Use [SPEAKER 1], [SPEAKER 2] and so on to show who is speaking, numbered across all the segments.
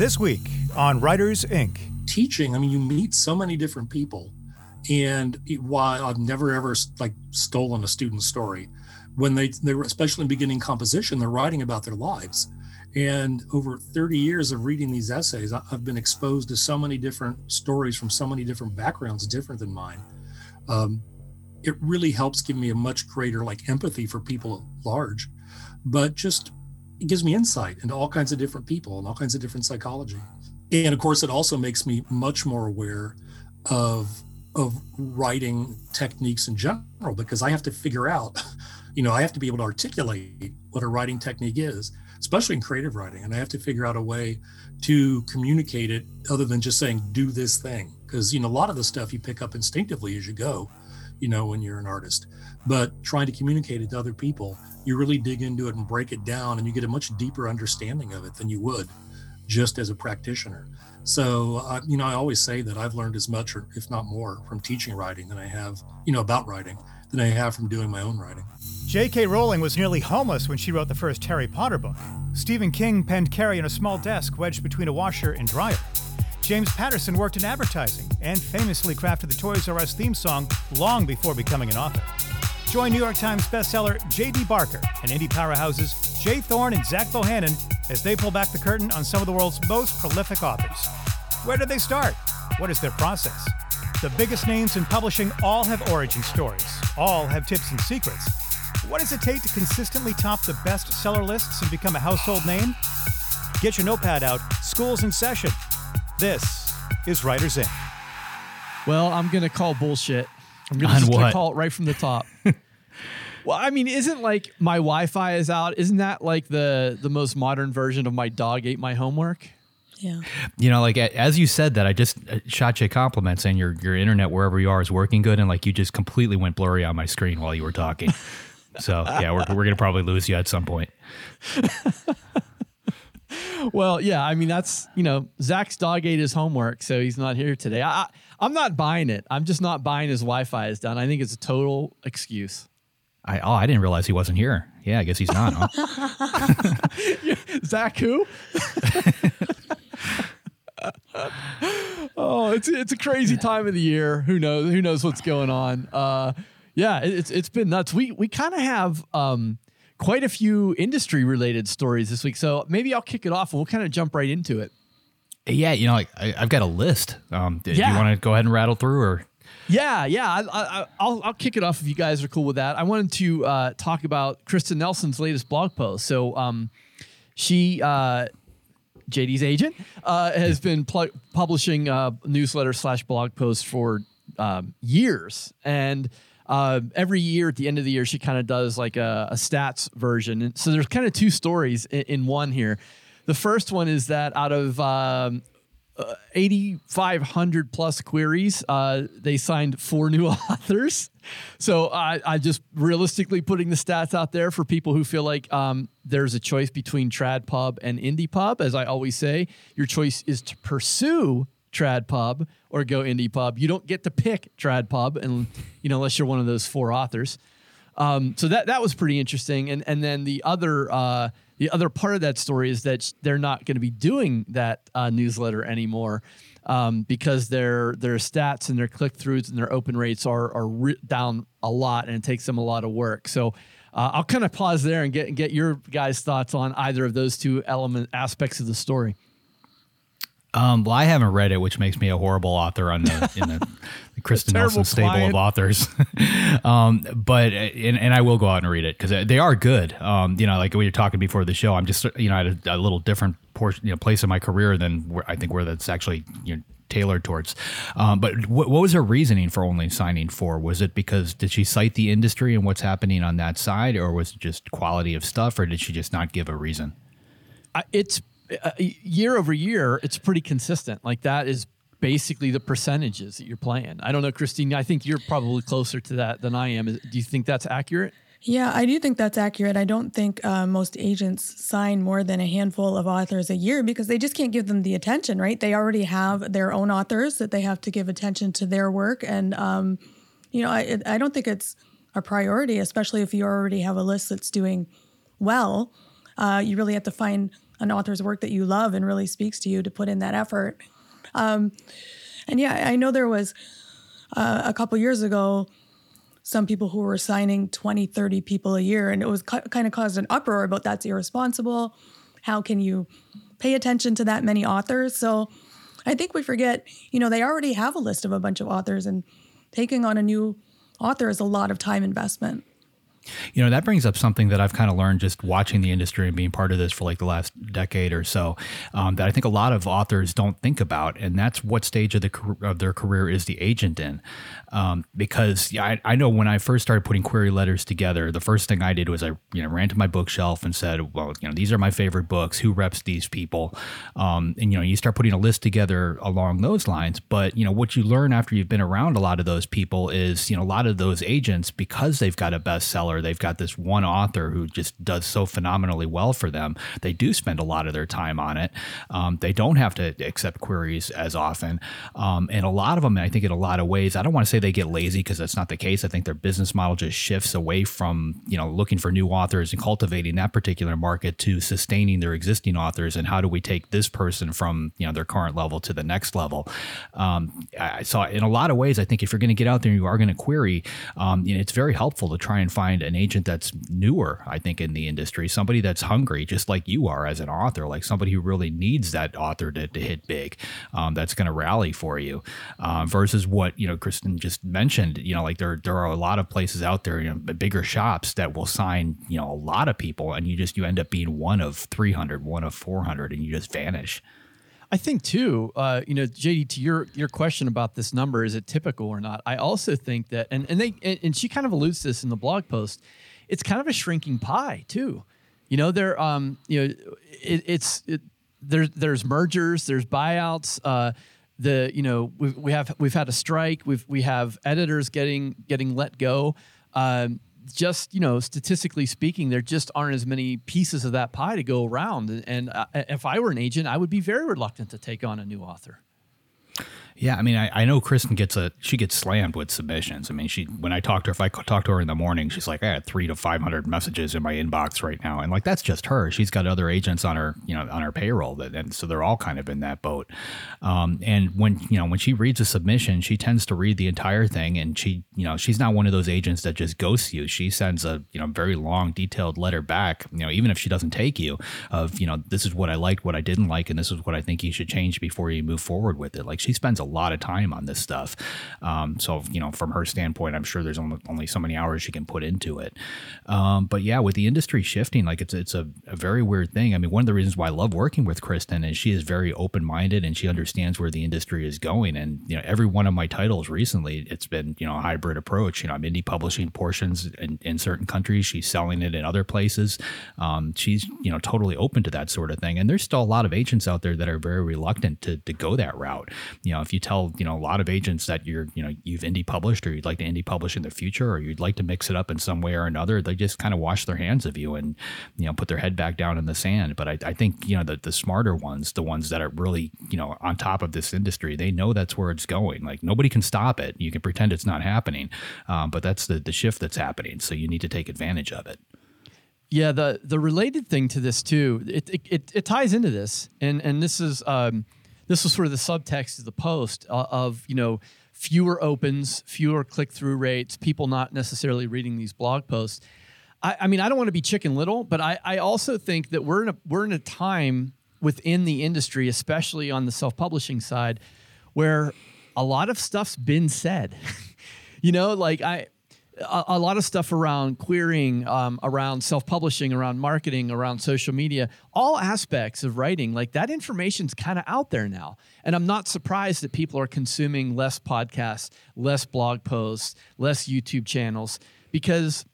[SPEAKER 1] This week on Writers Ink.
[SPEAKER 2] Teaching, I mean, you meet so many different people. And while I've never ever like stolen a student's story, when they they were especially in beginning composition, they're writing about their lives. And over 30 years of reading these essays, I've been exposed to so many different stories from so many different backgrounds, different than mine. Um, it really helps give me a much greater like empathy for people at large, but just it gives me insight into all kinds of different people and all kinds of different psychology. And of course, it also makes me much more aware of of writing techniques in general because I have to figure out, you know, I have to be able to articulate what a writing technique is, especially in creative writing, and I have to figure out a way to communicate it other than just saying do this thing. Because you know a lot of the stuff you pick up instinctively as you go, you know, when you're an artist, but trying to communicate it to other people you really dig into it and break it down and you get a much deeper understanding of it than you would just as a practitioner. So uh, you know i always say that i've learned as much or if not more from teaching writing than i have you know about writing than i have from doing my own writing.
[SPEAKER 1] J.k rowling was nearly homeless when she wrote the first harry potter book. Stephen king penned carrie in a small desk wedged between a washer and dryer. James Patterson worked in advertising and famously crafted the Toys R Us theme song long before becoming an author. Join New York Times bestseller J.D. Barker and indie powerhouses J. Thorn and Zach Bohannon as they pull back the curtain on some of the world's most prolific authors. Where did they start? What is their process? The biggest names in publishing all have origin stories, all have tips and secrets. What does it take to consistently top the bestseller lists and become a household name? Get your notepad out. School's in session. This is Writers Ink.
[SPEAKER 3] Well, I'm going to call bullshit I'm gonna, just gonna call it right from the top. well, I mean, isn't like my Wi-Fi is out? Isn't that like the the most modern version of my dog ate my homework?
[SPEAKER 4] Yeah.
[SPEAKER 5] You know, like as you said that, I just uh, shot you a compliment saying your your internet wherever you are is working good, and like you just completely went blurry on my screen while you were talking. so yeah, we're we're gonna probably lose you at some point.
[SPEAKER 3] well, yeah, I mean that's you know Zach's dog ate his homework, so he's not here today. I, I'm not buying it. I'm just not buying his Wi-Fi is done. I think it's a total excuse.
[SPEAKER 5] I oh I didn't realize he wasn't here. Yeah, I guess he's not. Huh?
[SPEAKER 3] Zach who? oh, it's it's a crazy time of the year. Who knows? Who knows what's going on? Uh, yeah, it's it's been nuts. We we kind of have um, quite a few industry related stories this week. So maybe I'll kick it off and we'll kind of jump right into it.
[SPEAKER 5] Yeah, you know, like I, have got a list. Um, do yeah. you want to go ahead and rattle through, or?
[SPEAKER 3] Yeah, yeah. I, will I'll kick it off if you guys are cool with that. I wanted to uh, talk about Kristin Nelson's latest blog post. So, um, she, uh, JD's agent, uh, has been pl- publishing uh, newsletter slash blog posts for um, years, and uh, every year at the end of the year, she kind of does like a, a, stats version. And so there's kind of two stories in, in one here. The first one is that out of um, uh, 8,500 plus queries, uh, they signed four new authors. So I, I just realistically putting the stats out there for people who feel like um, there's a choice between trad pub and indie pub. As I always say, your choice is to pursue trad pub or go indie pub. You don't get to pick trad pub, and you know unless you're one of those four authors. Um, so that that was pretty interesting. And and then the other. Uh, the other part of that story is that they're not going to be doing that uh, newsletter anymore um, because their their stats and their click throughs and their open rates are are re- down a lot, and it takes them a lot of work. So. Uh, I'll kind of pause there and get get your guys' thoughts on either of those two element aspects of the story.
[SPEAKER 5] Um, well, I haven't read it, which makes me a horrible author on the in the, the Kristin Nelson stable client. of authors. um, but and, and I will go out and read it because they are good. Um, you know, like we were talking before the show, I'm just you know at a, a little different portion, you know, place in my career than where I think where that's actually you know tailored towards. Um, but what, what was her reasoning for only signing four? Was it because did she cite the industry and what's happening on that side, or was it just quality of stuff, or did she just not give a reason?
[SPEAKER 3] Uh, it's year over year, it's pretty consistent. Like that is basically the percentages that you're playing. I don't know, Christine. I think you're probably closer to that than I am. Do you think that's accurate?
[SPEAKER 4] Yeah, I do think that's accurate. I don't think uh, most agents sign more than a handful of authors a year because they just can't give them the attention, right? They already have their own authors that they have to give attention to their work. And, um, you know, I, I don't think it's a priority, especially if you already have a list that's doing well. Uh, you really have to find an author's work that you love and really speaks to you to put in that effort. Um, and yeah, I know there was uh, a couple years ago some people who were signing 20, 30 people a year, and it was cu- kind of caused an uproar about that's irresponsible. How can you pay attention to that many authors? So I think we forget, you know, they already have a list of a bunch of authors, and taking on a new author is a lot of time investment.
[SPEAKER 5] You know, that brings up something that I've kind of learned just watching the industry and being part of this for like the last decade or so um, that I think a lot of authors don't think about. And that's what stage of, the, of their career is the agent in. Um, because I, I, know when I first started putting query letters together, the first thing I did was I you know ran to my bookshelf and said, well, you know, these are my favorite books. Who reps these people? Um, and you know, you start putting a list together along those lines. But you know, what you learn after you've been around a lot of those people is you know a lot of those agents because they've got a bestseller, they've got this one author who just does so phenomenally well for them. They do spend a lot of their time on it. Um, they don't have to accept queries as often, um, and a lot of them, I think, in a lot of ways, I don't want to say they get lazy because that's not the case. I think their business model just shifts away from you know looking for new authors and cultivating that particular market to sustaining their existing authors and how do we take this person from you know their current level to the next level. Um, I saw in a lot of ways. I think if you're going to get out there and you are going to query, um, you know, it's very helpful to try and find an agent that's newer. I think in the industry, somebody that's hungry, just like you are as an author, like somebody who really needs that author to, to hit big, um, that's going to rally for you, um, versus what you know Kristin just just mentioned, you know, like there there are a lot of places out there, you know, bigger shops that will sign, you know, a lot of people, and you just you end up being one of 300, one of 400, and you just vanish.
[SPEAKER 3] I think too, uh, you know, JD, to your your question about this number, is it typical or not? I also think that, and and they and she kind of alludes to this in the blog post. It's kind of a shrinking pie too. You know, there, um, you know, it, it's it, there's there's mergers, there's buyouts. Uh, the you know we we have we've had a strike. We've we have editors getting getting let go. Um, just you know statistically speaking there just aren't as many pieces of that pie to go around. And, and uh, if i were an agent i would be very reluctant to take on a new author
[SPEAKER 5] yeah, I mean, I, I know Kristin gets a she gets slammed with submissions. I mean, she when I talk to her, if I talk to her in the morning, she's like, I had three to five hundred messages in my inbox right now, and like that's just her. She's got other agents on her, you know, on her payroll, that, and so they're all kind of in that boat. Um, and when you know when she reads a submission, she tends to read the entire thing, and she, you know, she's not one of those agents that just ghosts you. She sends a you know very long, detailed letter back. You know, even if she doesn't take you, of you know, this is what I liked, what I didn't like, and this is what I think you should change before you move forward with it. Like she spends a lot of time on this stuff. Um, so, you know, from her standpoint, I'm sure there's only, only so many hours she can put into it. Um, but yeah, with the industry shifting, like it's, it's a, a, very weird thing. I mean, one of the reasons why I love working with Kristin is she is very open minded and she understands where the industry is going. And, you know, every one of my titles recently, it's been, you know, a hybrid approach. You know, I'm indie publishing portions in, in certain countries, she's selling it in other places. Um, she's, you know, totally open to that sort of thing. And there's still a lot of agents out there that are very reluctant to, to go that route. You know, if you tell, you know, a lot of agents that you're, you know, you've indie published or you'd like to indie publish in the future or you'd like to mix it up in some way or another, they just kind of wash their hands of you and, you know, put their head back down in the sand. But I, I think, you know, the, the smarter ones, the ones that are really, you know, on top of this industry, they know that's where it's going. Like nobody can stop it. You can pretend it's not happening, um, but that's the, the shift that's happening. So you need to take advantage of it.
[SPEAKER 3] Yeah, the the related thing to this too, it it, it ties into this, and and this is um, this was sort of the subtext of the post uh, of you know fewer opens, fewer click through rates, people not necessarily reading these blog posts. I, I mean, I don't want to be chicken little, but I, I also think that we're in a we're in a time within the industry, especially on the self publishing side, where a lot of stuff's been said. you know, like I a, a, lot of stuff around querying, um, around self publishing, around marketing, around social media, all aspects of writing. Like that information's kind of out there now. And I'm not surprised that people are consuming less podcasts, less blog posts, less YouTube channels because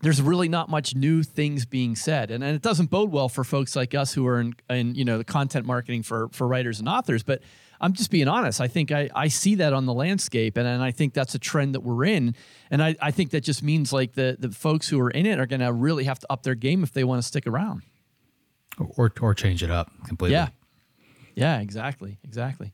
[SPEAKER 3] there's really not much new things being said and, and it doesn't bode well for folks like us who are in, in you know the content marketing for for writers and authors but I'm just being honest. I think I, I see that on the landscape, and, and I think that's a trend that we're in. And I, I think that just means like the, the folks who are in it are going to really have to up their game if they want to stick around.
[SPEAKER 5] Or, or change it up completely.
[SPEAKER 3] Yeah. Yeah, exactly. Exactly.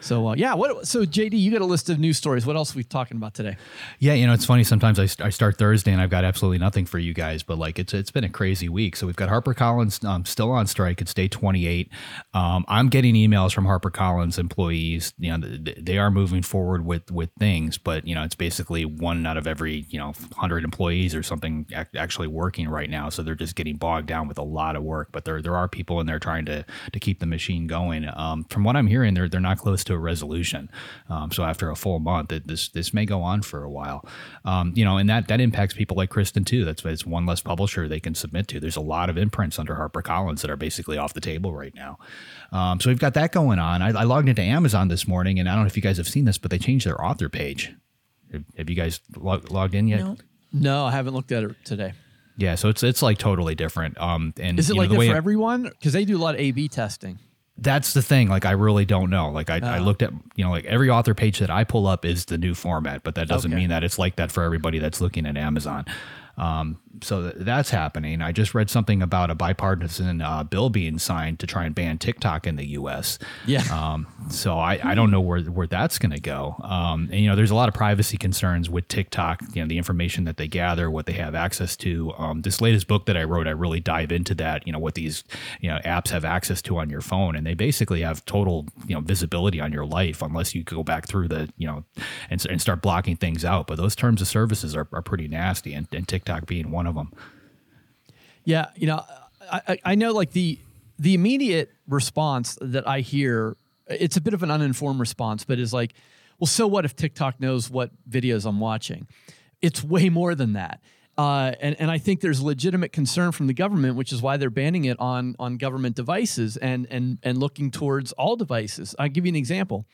[SPEAKER 3] So uh, yeah, what? So JD, you got a list of news stories. What else are we talking about today?
[SPEAKER 5] Yeah, you know, it's funny. Sometimes I, I start Thursday and I've got absolutely nothing for you guys, but like it's it's been a crazy week. So we've got HarperCollins um, still on strike. It's day 28. Um, I'm getting emails from HarperCollins employees. You know, they are moving forward with with things, but you know, it's basically one out of every you know hundred employees or something actually working right now. So they're just getting bogged down with a lot of work. But there there are people in there trying to to keep the machine going. Um, from what I'm hearing, they're they're not close to a resolution. Um, so after a full month, it, this this may go on for a while. Um, you know, and that that impacts people like Kristin too. That's it's one less publisher they can submit to. There's a lot of imprints under HarperCollins that are basically off the table right now. Um, so we've got that going on. I, I, logged into Amazon this morning, and I don't know if you guys have seen this, but they changed their author page. Have, have you guys log, logged in yet?
[SPEAKER 4] No.
[SPEAKER 3] no, I haven't looked at it today.
[SPEAKER 5] Yeah, so it's it's like totally different. Um, and
[SPEAKER 3] is it like
[SPEAKER 5] know,
[SPEAKER 3] that for everyone? Because they do a lot of A/B testing
[SPEAKER 5] that's the thing. Like, I really don't know. Like, I, oh. I, looked at, you know, like every author page that I pull up is the new format, but that doesn't okay. mean that it's like that for everybody that's looking at Amazon. Um, so that's happening. I just read something about a bipartisan uh, bill being signed to try and ban TikTok in the U.S.
[SPEAKER 3] Yeah.
[SPEAKER 5] Um, so I, I don't know where where that's going to go. Um, and you know, there's a lot of privacy concerns with TikTok. You know, the information that they gather, what they have access to. Um, this latest book that I wrote, I really dive into that. You know, what these you know apps have access to on your phone, and they basically have total you know visibility on your life unless you go back through the you know and, and start blocking things out. But those terms of services are, are pretty nasty, and, and TikTok being one of them.
[SPEAKER 3] Yeah, you know, I, I know like the the immediate response that I hear, it's a bit of an uninformed response, but is like, well, so what if TikTok knows what videos I'm watching? It's way more than that. Uh, and, and I think there's legitimate concern from the government, which is why they're banning it on, on government devices and, and, and looking towards all devices. I'll give you an example.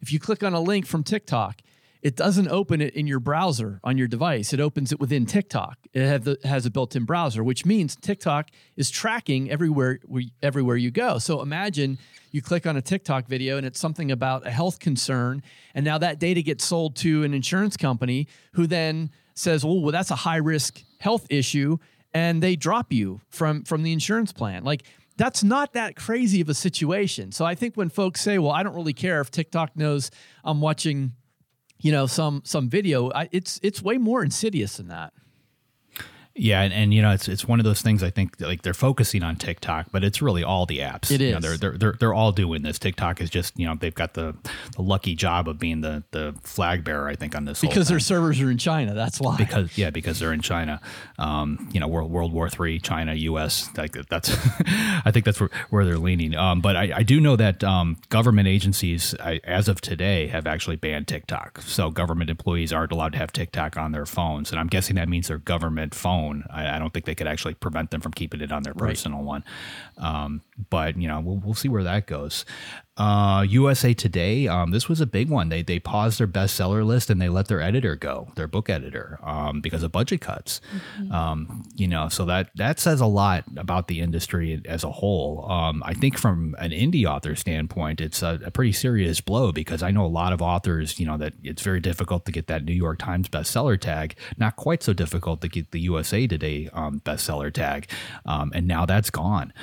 [SPEAKER 3] If you click on a link from TikTok it doesn't open it in your browser on your device. It opens it within TikTok. It the, has a built-in browser, which means TikTok is tracking everywhere everywhere you go. So imagine you click on a TikTok video and it's something about a health concern, and now that data gets sold to an insurance company who then says, "Oh, well, that's a high-risk health issue," and they drop you from from the insurance plan. Like that's not that crazy of a situation. So I think when folks say, "Well, I don't really care if TikTok knows I'm watching you know some some video I, it's it's way more insidious than that
[SPEAKER 5] yeah, and, and you know it's it's one of those things I think like they're focusing on TikTok, but it's really all the apps.
[SPEAKER 3] It is.
[SPEAKER 5] You know, they're, they're they're they're all doing this. TikTok is just you know they've got the the lucky job of being the the flag bearer I think on this
[SPEAKER 3] because their servers are in China. That's why.
[SPEAKER 5] Because yeah, because they're in China. Um, you know, World World War Three, China, U.S. Like that's I think that's where, where they're leaning. Um, but I, I do know that um, government agencies I, as of today have actually banned TikTok. So government employees aren't allowed to have TikTok on their phones, and I'm guessing that means their government phone phone. I, I, don't think they could actually prevent them from keeping it on their personal right. one. Um, but you know, we'll, we'll see where that goes. Uh, USA Today, um, this was a big one. They they paused their bestseller list and they let their editor go, their book editor, um, because of budget cuts. Mm-hmm. Um, you know, so that that says a lot about the industry as a whole. Um, I think from an indie author standpoint, it's a, a, pretty serious blow because I know a lot of authors, you know, that it's very difficult to get that New York Times bestseller tag. Not quite so difficult to get the USA Today um, bestseller tag, um, and now that's gone.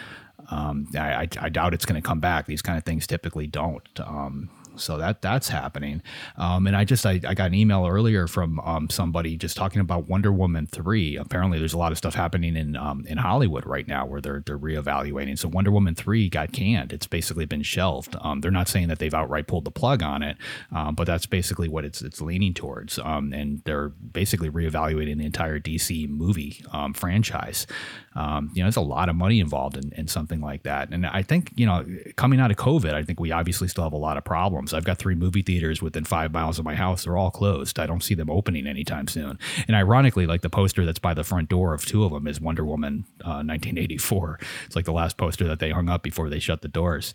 [SPEAKER 5] Um, I, I, doubt it's going to come back. These kind of things typically don't. Um, so that that's happening. Um, and I just I, I, got an email earlier from um, somebody just talking about Wonder Woman three. Apparently, there's a lot of stuff happening in um, in Hollywood right now where they're they're reevaluating. So Wonder Woman three got canned. It's basically been shelved. Um, they're not saying that they've outright pulled the plug on it, um, but that's basically what it's it's leaning towards. Um, and they're basically reevaluating the entire DC movie franchise. Um, you know, there's a lot of money involved in, in something like that. And I think, you know, coming out of COVID, I think we obviously still have a lot of problems. I've got three movie theaters within five miles of my house. They're all closed. I don't see them opening anytime soon. And ironically, like the poster that's by the front door of two of them is Wonder Woman uh, 1984. It's like the last poster that they hung up before they shut the doors.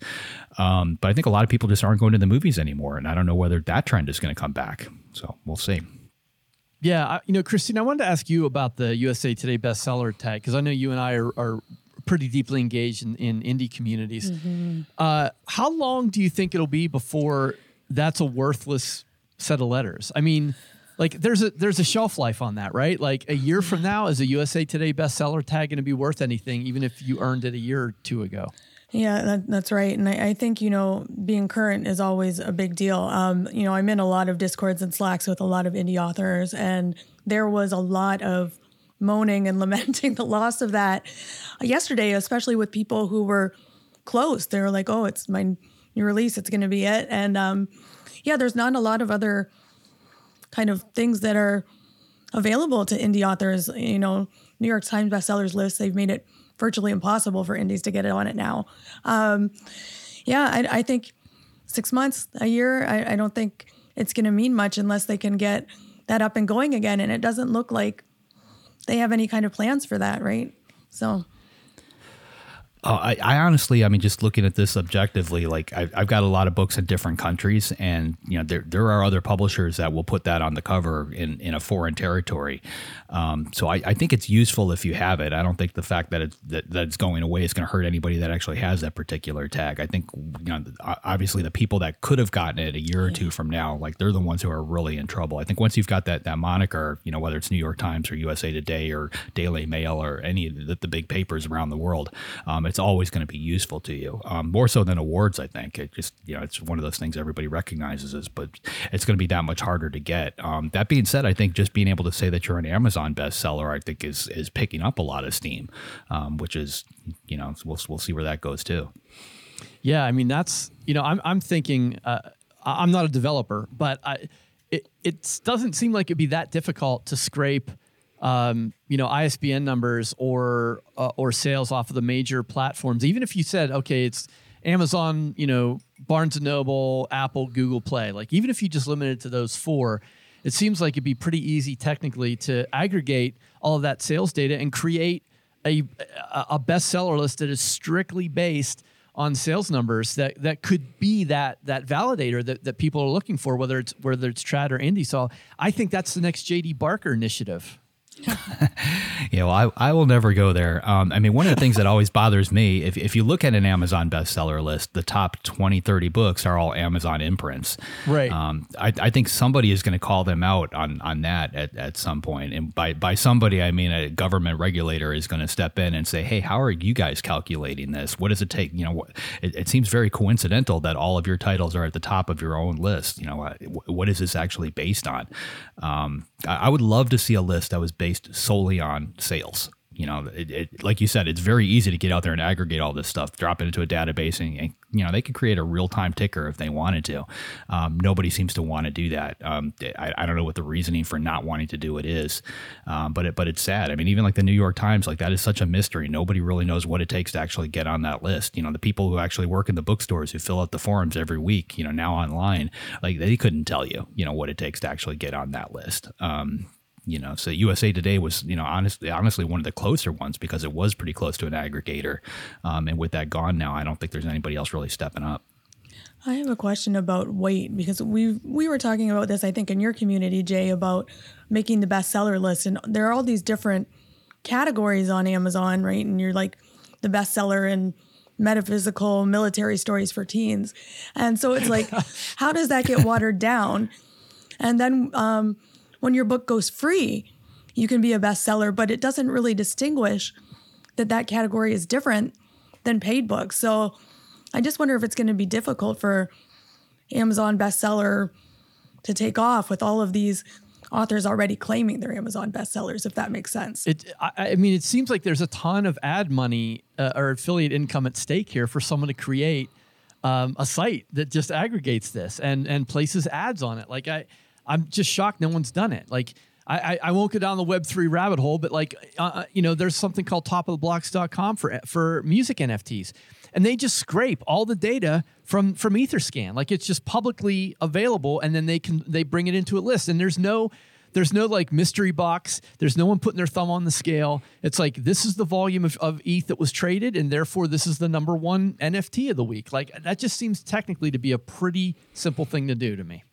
[SPEAKER 5] Um, but I think a lot of people just aren't going to the movies anymore. And I don't know whether that trend is going to come back. So we'll see.
[SPEAKER 3] Yeah, you know, Christine, I wanted to ask you about the USA Today bestseller tag because I know you and I are, are pretty deeply engaged in, in indie communities. Mm-hmm. Uh, how long do you think it'll be before that's a worthless set of letters? I mean, like there's a there's a shelf life on that, right? Like a year from now, is a USA Today bestseller tag going to be worth anything, even if you earned it a year or two ago?
[SPEAKER 4] Yeah, that, that's right. And I, I, think, you know, being current is always a big deal. Um, you know, I'm in a lot of discords and slacks with a lot of indie authors, and there was a lot of moaning and lamenting the loss of that yesterday, especially with people who were close. They were like, oh, it's my new release, it's going to be it. And um, yeah, there's not a lot of other kind of things that are available to indie authors. You know, New York Times bestsellers list, they've made it virtually impossible for indies to get on it now. Um, yeah, I, I, think six months, a year, I, I don't think it's going to mean much unless they can get that up and going again. And it doesn't look like they have any kind of plans for that, right? So
[SPEAKER 5] uh, I, I, honestly, I mean, just looking at this objectively, like I've, I've, got a lot of books in different countries, and you know, there there are other publishers that will put that on the cover in, in a foreign territory. Um, so I, I, think it's useful if you have it. I don't think the fact that it's that, that it's going away is going to hurt anybody that actually has that particular tag. I think you know, obviously, the people that could have gotten it a year or two from now, like they're the ones who are really in trouble. I think once you've got that that moniker, you know, whether it's New York Times or USA Today or Daily Mail or any of the, the big papers around the world, um, it's always going to be useful to you. Um, more so than awards, I think. It just you know it's one of those things everybody recognizes as, but it's going to be that much harder to get. Um, that being said, I think just being able to say that you're an Amazon bestseller, I think is is picking up a lot of steam, um, which is you know we'll we'll see where that goes too.
[SPEAKER 3] Yeah, I mean that's you know I'm I'm thinking uh, I'm not a developer, but I it it doesn't seem like it'd be that difficult to scrape um, you know, ISBN numbers or uh, or sales off of the major platforms. Even if you said, okay, it's Amazon, you know, Barnes and Noble, Apple, Google Play. Like even if you just limited to those four, it seems like it'd be pretty easy technically to aggregate all of that sales data and create a a bestseller list that is strictly based on sales numbers that that could be that that validator that, that people are looking for, whether it's whether it's trad or indie. So I think that's the next JD Barker initiative.
[SPEAKER 5] yeah, well, I, I will never go there. Um, I mean, one of the things that always bothers me, if, if you look at an Amazon bestseller list, the top 20, 30 books are all Amazon imprints.
[SPEAKER 3] Right.
[SPEAKER 5] Um, I, I think somebody is going to call them out on, on that at, at some point. And by, by somebody, I mean a government regulator is going to step in and say, hey, how are you guys calculating this? What does it take? You know, it, it seems very coincidental that all of your titles are at the top of your own list. You know, what is this actually based on? Um, I, I would love to see a list that was based based solely on sales. You know, it, it, like you said, it's very easy to get out there and aggregate all this stuff, drop it into a database, and, and you know they could create a real time ticker if they wanted to. Um, nobody seems to want to do that. Um, I, I, don't know what the reasoning for not wanting to do it is, um, but it, but it's sad. I mean, even like the New York Times, like that is such a mystery. Nobody really knows what it takes to actually get on that list. You know, the people who actually work in the bookstores who fill out the forums every week, you know, now online, like they couldn't tell you, you know, what it takes to actually get on that list. You know so usa today was you know honestly honestly one of the closer ones because it was pretty close to an aggregator. Um, and with that gone now i don't think there's anybody else really stepping up.
[SPEAKER 4] I have a question about weight because we we were talking about this i think in your community jay about making the bestseller list. And there are all these different categories on amazon right? And you're like the bestseller in metaphysical military stories for teens. And so it's like how does that get watered down? And then um, when your book goes free, you can be a bestseller, but it doesn't really distinguish that that category is different than paid books. So I just wonder if it's going to be difficult for Amazon bestseller to take off with all of these authors already claiming they're Amazon bestsellers, if that makes sense.
[SPEAKER 3] It, I, I mean, it seems like there's a ton of ad money uh, or affiliate income at stake here for someone to create um, a site that just aggregates this and and places ads on it. Like I, I'm just shocked no one's done it. Like I, I, won't go down the Web three rabbit hole, but like uh, uh you know, there's something called topoftheblocks.com for for music NFTs, and they just scrape all the data from from EtherScan. Like it's just publicly available, and then they can they bring it into a list, and there's no there's no like mystery box. There's no one putting their thumb on the scale. It's like this is the volume of, of ETH that was traded, and therefore this is the number one NFT of the week. Like that just seems technically to be a pretty simple thing to do to me.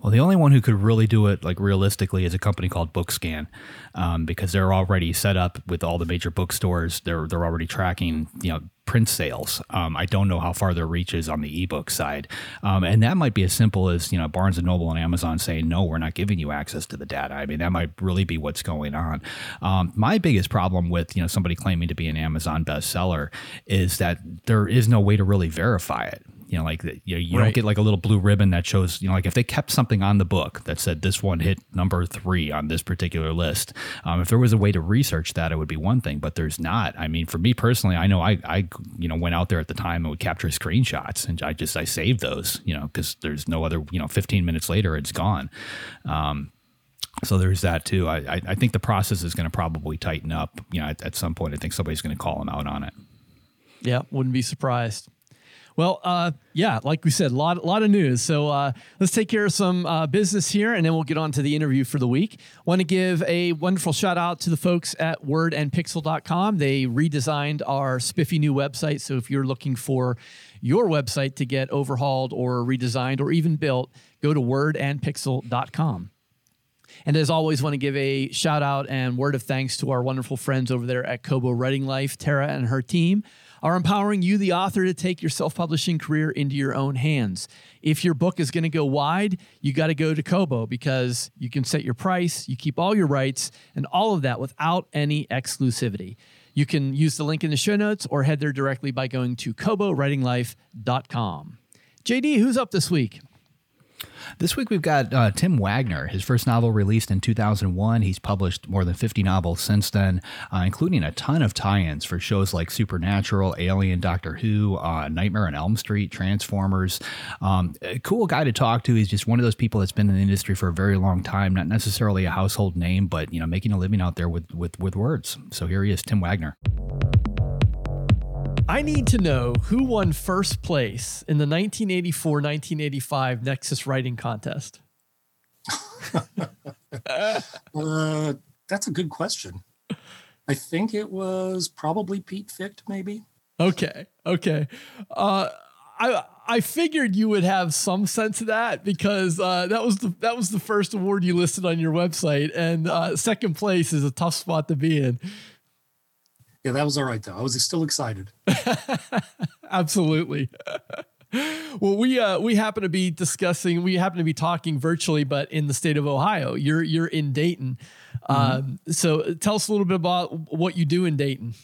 [SPEAKER 5] Well, the only one who could really do it like realistically is a company called Bookscan, um, because they're already set up with all the major bookstores. They're they're already tracking you know print sales. Um, I don't know how far their reach is on the ebook side, um, and that might be as simple as you know Barnes and Noble and Amazon saying no, we're not giving you access to the data. I mean, that might really be what's going on. Um, my biggest problem with you know somebody claiming to be an Amazon bestseller is that there is no way to really verify it you know, like you, know, you right. don't get like a little blue ribbon that shows, you know, like if they kept something on the book that said this one hit number three on this particular list, um, if there was a way to research that, it would be one thing, but there's not. I mean, for me personally, I know I, I, you know, went out there at the time and would capture screenshots and I just, I saved those, you know, because there's no other, you know, 15 minutes later, it's gone. Um, so there's that too. I, I think the process is going to probably tighten up. You know, at, at some point, I think somebody's going to call them out on it.
[SPEAKER 3] Yeah, wouldn't be surprised. Well, uh, yeah, like we said, a lot, lot of news. So uh, let's take care of some uh, business here, and then we'll get on to the interview for the week. Want to give a wonderful shout out to the folks at wordandpixel.com. They redesigned our spiffy new website. So if you're looking for your website to get overhauled or redesigned or even built, go to wordandpixel.com. And as always, want to give a shout out and word of thanks to our wonderful friends over there at Kobo Writing Life, Tara and her team are empowering you, the author, to take your self publishing career into your own hands. If your book is going to go wide, you got to go to Kobo because you can set your price, you keep all your rights, and all of that without any exclusivity. You can use the link in the show notes or head there directly by going to kobowritinglife.com. JD, who's up this week?
[SPEAKER 5] This week we've got uh, Tim Waggoner. His first novel released in 2001. He's published more than 50 novels since then, uh, including a ton of tie ins for shows like Supernatural, Alien, Doctor Who, uh, Nightmare on Elm Street, Transformers. Um, cool guy to talk to. He's just one of those people that's been in the industry for a very long time, not necessarily a household name, but you know, making a living out there with, with, with words. So here he is, Tim Waggoner.
[SPEAKER 3] I need to know who won first place in the 1984 1985 Nexus Writing Contest.
[SPEAKER 2] uh, that's a good question. I think it was probably Pete Ficht, maybe.
[SPEAKER 3] Okay. Okay. Uh, I I figured you would have some sense of that because uh, that was the that was the first award you listed on your website, and uh, second place is a tough spot to be in.
[SPEAKER 2] Yeah, that was all right though. I was still excited.
[SPEAKER 3] Absolutely. well, we uh, we happen to be discussing, we happen to be talking virtually, but in the state of Ohio. You're you're in Dayton, mm-hmm. um, so tell us a little bit about what you do in Dayton.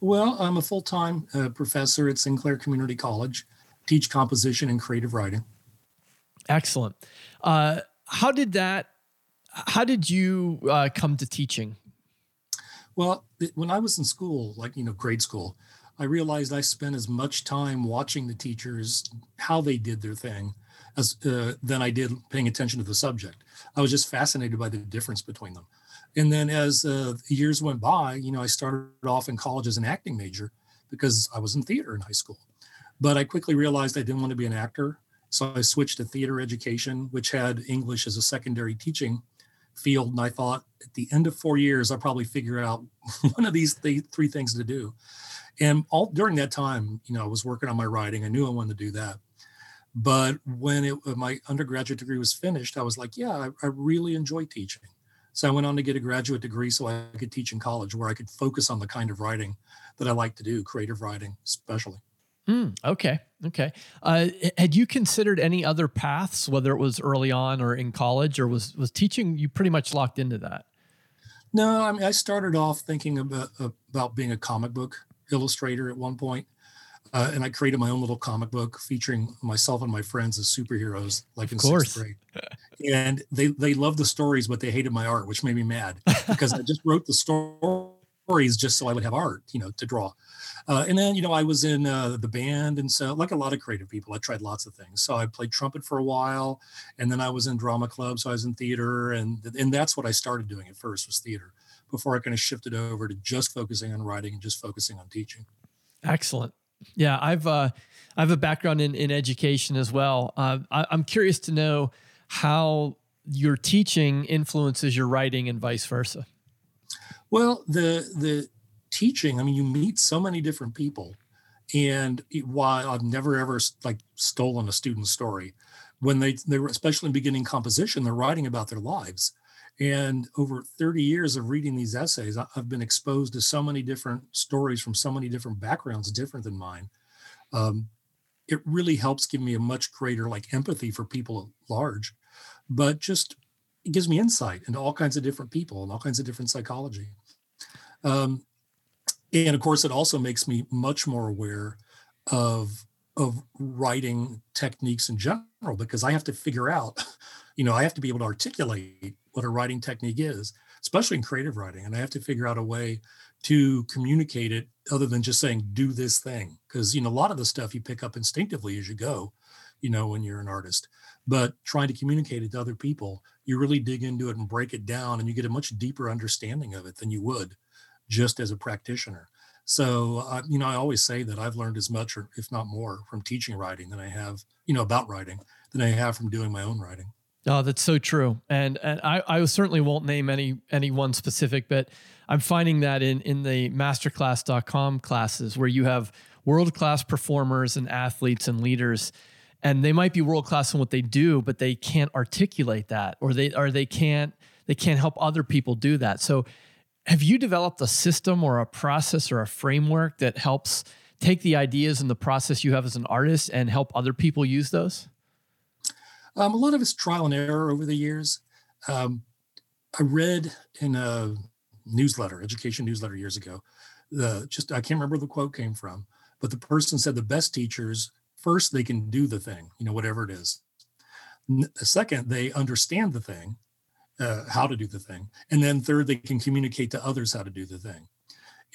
[SPEAKER 2] Well, I'm a full time uh, professor at Sinclair Community College, teach composition and creative writing.
[SPEAKER 3] Excellent. Uh, how did that? How did you uh, come to teaching?
[SPEAKER 2] Well, when I was in school, like, you know, grade school, I realized I spent as much time watching the teachers, how they did their thing, as uh, than I did paying attention to the subject. I was just fascinated by the difference between them. And then as uh, years went by, you know, I started off in college as an acting major because I was in theater in high school. But I quickly realized I didn't want to be an actor. So I switched to theater education, which had English as a secondary teaching field. And I thought at the end of four years, I'll probably figure out one of these th- three things to do. And all during that time, you know, I was working on my writing. I knew I wanted to do that. But when it, my undergraduate degree was finished, I was like, yeah, I, I really enjoy teaching. So I went on to get a graduate degree so I could teach in college where I could focus on the kind of writing that I like to do, creative writing, especially.
[SPEAKER 3] Mm, okay. Okay. Uh, had you considered any other paths, whether it was early on or in college, or was was teaching you pretty much locked into that?
[SPEAKER 2] No, I mean I started off thinking about about being a comic book illustrator at one point, uh, and I created my own little comic book featuring myself and my friends as superheroes, like in sixth grade. and they they loved the stories, but they hated my art, which made me mad because I just wrote the stories just so I would have art, you know, to draw. Uh, and then, you know, I was in uh, the band. And so, like a lot of creative people, I tried lots of things. So I played trumpet for a while. And then I was in drama club. So I was in theater. And, and that's what I started doing at first was theater before I kind of shifted over to just focusing on writing and just focusing on teaching.
[SPEAKER 3] Excellent. Yeah, I've uh, I have a background in, in education as well. Uh, I, I'm curious to know how your teaching influences your writing and vice versa.
[SPEAKER 2] Well, the the teaching, I mean, you meet so many different people. And while I've never ever like stolen a student's story, when they they were especially in beginning composition, they're writing about their lives. And over 30 years of reading these essays, I've been exposed to so many different stories from so many different backgrounds different than mine. Um, it really helps give me a much greater like empathy for people at large, but just it gives me insight into all kinds of different people and all kinds of different psychology. Um, and of course, it also makes me much more aware of of writing techniques in general because I have to figure out, you know, I have to be able to articulate what a writing technique is, especially in creative writing, and I have to figure out a way to communicate it other than just saying do this thing. Because you know a lot of the stuff you pick up instinctively as you go you know when you're an artist. But trying to communicate it to other people you really dig into it and break it down and you get a much deeper understanding of it than you would just as a practitioner. So uh, you know i always say that i've learned as much or if not more from teaching writing than i have you know about writing than i have from doing my own writing.
[SPEAKER 3] Oh, that's so true. And and I, I certainly won't name any any one specific, but I'm finding that in in the masterclass.com classes where you have world class performers and athletes and leaders and they might be world class in what they do but they can't articulate that or they or they can't they can't help other people do that. So have you developed a system or a process or a framework that helps take the ideas and the process you have as an artist and help other people use those?
[SPEAKER 2] Um, a lot of it's trial and error over the years. Um, i read in a newsletter education newsletter years ago the just i can't remember where the quote came from but the person said the best teachers first they can do the thing you know whatever it is. Second they understand the thing uh, how to do the thing. And then third they can communicate to others how to do the thing.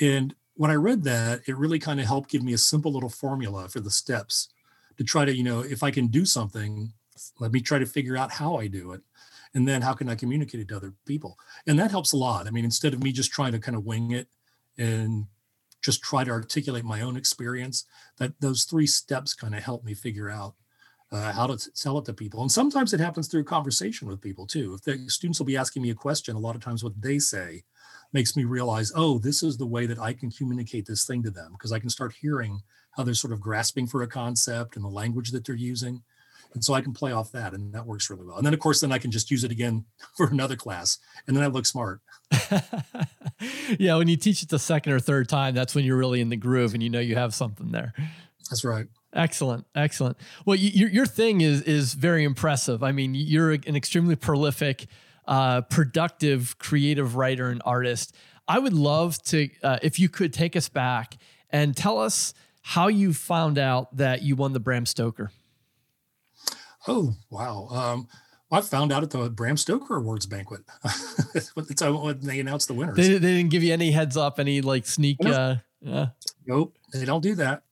[SPEAKER 2] And when i read that it really kind of helped give me a simple little formula for the steps to try to you know if i can do something let me try to figure out how i do it. And then how can i communicate it to other people? And that helps a lot. I mean instead of me just trying to kind of wing it and just try to articulate my own experience that those three steps kind of help me figure out uh, how to tell it to people and sometimes it happens through conversation with people too if the students will be asking me a question a lot of times what they say makes me realize oh this is the way that i can communicate this thing to them because i can start hearing how they're sort of grasping for a concept and the language that they're using and so I can play off that, and that works really well. And then, of course, then I can just use it again for another class, and then I look smart.
[SPEAKER 3] yeah, when you teach it the second or third time, that's when you're really in the groove, and you know you have something there.
[SPEAKER 2] That's right.
[SPEAKER 3] Excellent, excellent. Well, your your thing is is very impressive. I mean, you're an extremely prolific, uh, productive, creative writer and artist. I would love to, uh, if you could take us back and tell us how you found out that you won the Bram Stoker.
[SPEAKER 2] Oh, wow. Um, I found out at the Bram Stoker Awards banquet. That's when they announced the winners.
[SPEAKER 3] They, they, didn't give you any heads up, any like sneak. Uh,
[SPEAKER 2] yeah. Nope, they don't do that.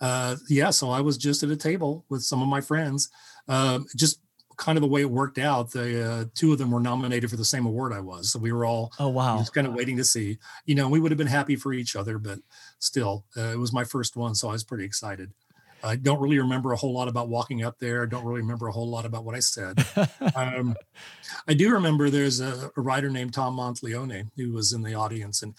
[SPEAKER 2] Uh, yeah, so I was just at a table with some of my friends. Um, just kind of the way it worked out. The uh, two of them were nominated for the same award I was, so we were all
[SPEAKER 3] oh wow,
[SPEAKER 2] just kind of waiting to see. You know, we would have been happy for each other, but still, uh, it was my first one, so I was pretty excited. I don't really remember a whole lot about walking up there. I don't really remember a whole lot about what I said. um, I do remember there's a, a, writer named Tom Monteleone who was in the audience, and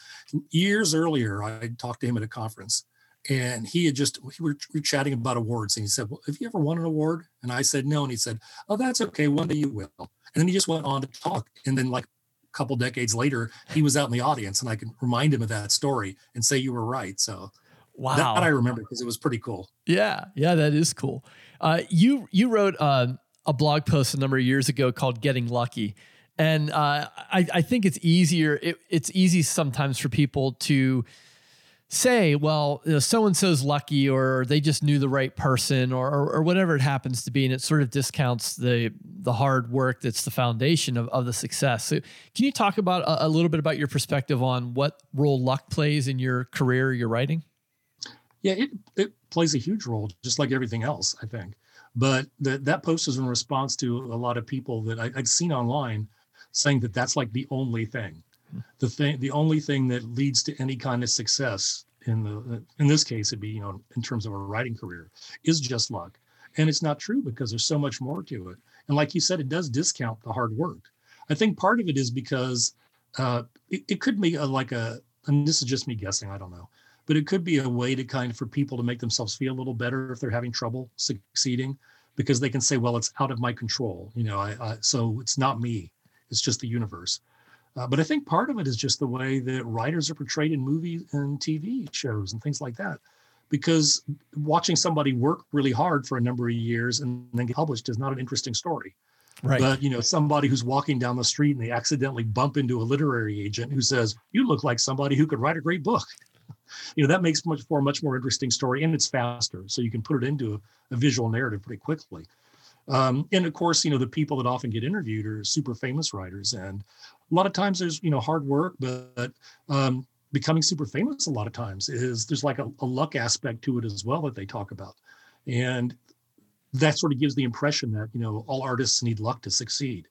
[SPEAKER 2] years earlier I talked to him at a conference, and he had just we were, we were chatting about awards, and he said, "Well, have you ever won an award?" And I said, "No," and he said, "Oh, that's okay. One day you will." And then he just went on to talk, and then like a couple decades later, he was out in the audience, and I can remind him of that story and say you were right. So
[SPEAKER 3] Wow,
[SPEAKER 2] that I remember because it was pretty cool.
[SPEAKER 3] Yeah, yeah, that is cool. Uh, you you wrote uh, a blog post a number of years ago called "Getting Lucky," and uh, I, I think it's easier. It, it's easy sometimes for people to say, well, so and so's lucky, or they just knew the right person, or, or, or whatever it happens to be, and it sort of discounts the the hard work that's the foundation of, of the success. So, can you talk about a, a little bit about your perspective on what role luck plays in your career, your writing?
[SPEAKER 2] Yeah, it, it plays a huge role, just like everything else, I think. But the, that post is in response to a lot of people that I, I'd seen online saying that that's like the only thing, the thing, the only thing that leads to any kind of success in the in this case it'd be you know in terms of a writing career is just luck. And it's not true because there's so much more to it. And like you said it does discount the hard work. I think part of it is because uh, it, it could be a, like a and this is just me guessing i don't know but it could be a way to kind of for people to make themselves feel a little better if they're having trouble succeeding because they can say well it's out of my control. You know I, I so it's not me It's just the universe. Uh, but I think part of it is just the way that writers are portrayed in movies and TV shows and things like that. Because watching somebody work really hard for a number of years and then get published is not an interesting story. Right. But you know, somebody who's walking down the street and they accidentally bump into a literary agent who says, "You look like somebody who could write a great book." You know, that makes much for a much more interesting story, and it's faster, so you can put it into a, a visual narrative pretty quickly. Um, and of course, you know, the people that often get interviewed are super famous writers, and a lot of times there's you know hard work, but um, becoming super famous a lot of times is there's like a, a luck aspect to it as well that they talk about, and that sort of gives the impression that you know all artists need luck to succeed.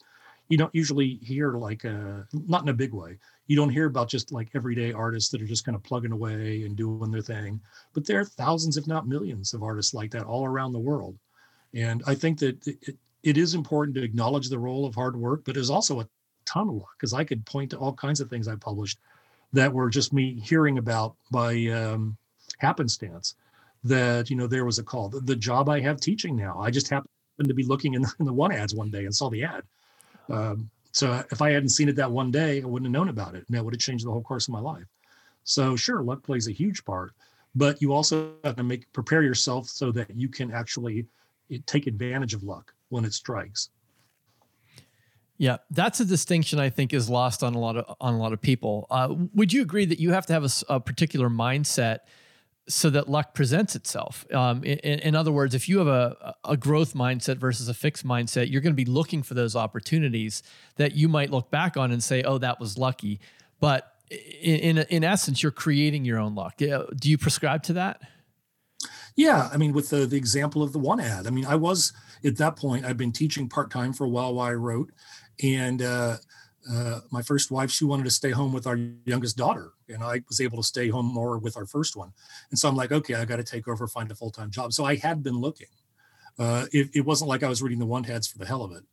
[SPEAKER 2] You don't usually hear like uh not in a big way. You don't hear about just like everyday artists that are just kind of plugging away and doing their thing but there are thousands if not millions of artists like that all around the world and i think that it, it is important to acknowledge the role of hard work but there's also a ton of luck because i could point to all kinds of things i published that were just me hearing about by um, happenstance that you know there was a call. The, the job i have teaching now i just happened to be looking in the, in the one ads one day and saw the ad. Um, so if i hadn't seen it that one day i wouldn't have known about it and that would have changed the whole course of my life. So sure luck plays a huge part but you also have to make prepare yourself so that you can actually take advantage of luck when it strikes
[SPEAKER 3] yeah, that's a distinction I think is lost on a lot of on a lot of people. Uh, would you agree that you have to have a, a particular mindset so that luck presents itself. Um, in, in, other words, if you have a, a growth mindset versus a fixed mindset, you're going to be looking for those opportunities that you might look back on and say, "Oh, that was lucky." But in in, in essence, you're creating your own luck. Do you prescribe to that?
[SPEAKER 2] Yeah, I mean, with the the example of the one ad, I mean, I was at that point. I've been teaching part time for a while while I wrote, and uh, uh, my first wife, she wanted to stay home with our youngest daughter, and I was able to stay home more with our first one. And so I'm like, okay, I got to take over, find a full time job. So I had been looking. Uh, it, it, wasn't like I was reading the one ads for the hell of it.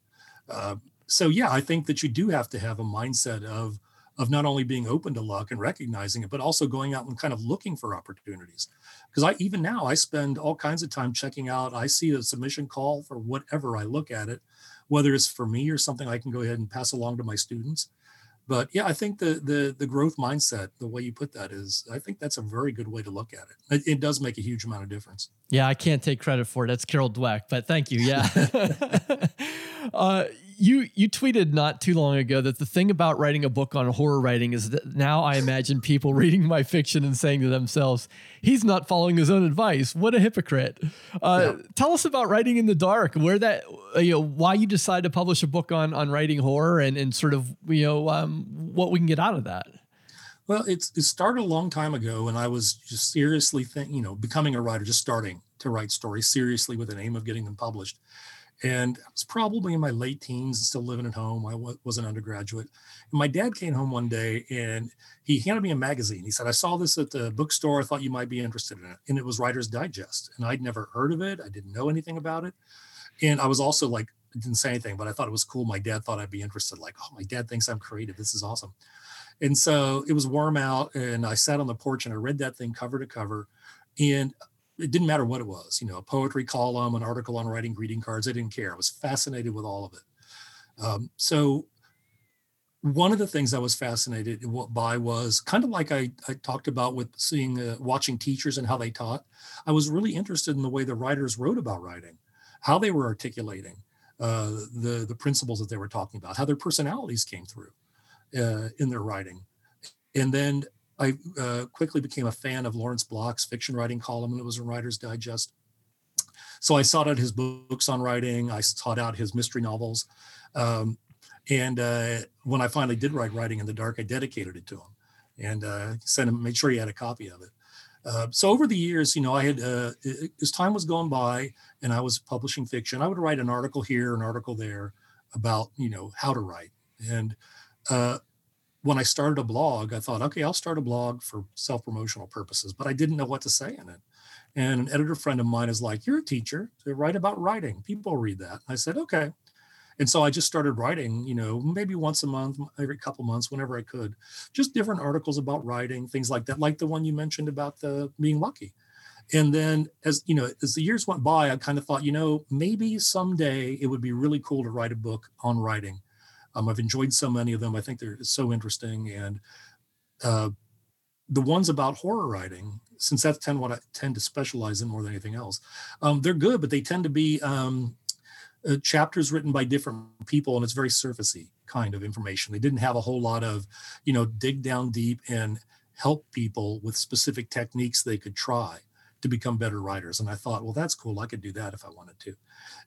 [SPEAKER 2] Uh, so yeah, I think that you do have to have a mindset of of not only being open to luck and recognizing it, but also going out and kind of looking for opportunities. Because I even now I spend all kinds of time checking out. I see a submission call for whatever I look at it whether it's for me or something I can go ahead and pass along to my students. But yeah, I think the the the growth mindset, the way you put that is, I think that's a very good way to look at it. It, it does make a huge amount of difference.
[SPEAKER 3] Yeah, I can't take credit for it. That's Carol Dweck, but thank you. Yeah. uh, you you tweeted not too long ago that the thing about writing a book on horror writing is that now I imagine people reading my fiction and saying to themselves, "He's not following his own advice. What a hypocrite!" Uh, yeah. Tell us about writing in the dark. Where that uh, you know why you decided to publish a book on on writing horror and and sort of you know um, what we can get out of that.
[SPEAKER 2] Well, it's it started a long time ago, and I was just seriously think you know becoming a writer, just starting to write stories seriously with an aim of getting them published and I was probably in my late teens, and still living at home. I was an undergraduate. And my dad came home one day and he handed me a magazine. He said, I saw this at the bookstore. I thought you might be interested in it. And it was Writer's Digest. And I'd never heard of it. I didn't know anything about it. And I was also like, didn't say anything, but I thought it was cool. My dad thought I'd be interested. Like, oh, my dad thinks I'm creative. This is awesome. And so it was warm out. And I sat on the porch and I read that thing cover to cover. And it didn't matter what it was, you know, a poetry column, an article on writing greeting cards. I didn't care. I was fascinated with all of it. Um, so one of the things I was fascinated by was kind of like I, I talked about with seeing, uh, watching teachers and how they taught. I was really interested in the way the writers wrote about writing, how they were articulating uh, the the principles that they were talking about, how their personalities came through uh, in their writing, and then I uh, quickly became a fan of Lawrence Block's fiction writing column, and it was in Writer's Digest. So I sought out his books on writing. I sought out his mystery novels, um, and uh, when I finally did write Writing in the Dark, I dedicated it to him, and uh, sent him, made sure he had a copy of it. Uh, so over the years, you know, I had uh, as time was going by, and I was publishing fiction. I would write an article here, an article there, about you know how to write, and uh, when I started a blog, I thought, okay, I'll start a blog for self promotional purposes, but I didn't know what to say in it. And an editor friend of mine is like, You're a teacher, write about writing. People read that. I said, Okay. And so I just started writing, you know, maybe once a month, every couple months, whenever I could, just different articles about writing, things like that, like the one you mentioned about the being lucky. And then as you know, as the years went by, I kind of thought, you know, maybe someday it would be really cool to write a book on writing Um, I've enjoyed so many of them. I think they're so interesting. And uh, the ones about horror writing, since that's tend what I tend to specialize in more than anything else, um, they're good, but they tend to be um, uh, chapters written by different people, and it's very surfacey kind of information. They didn't have a whole lot of, you know, dig down deep and help people with specific techniques they could try to become better writers. And I thought, well, that's cool. I could do that if I wanted to.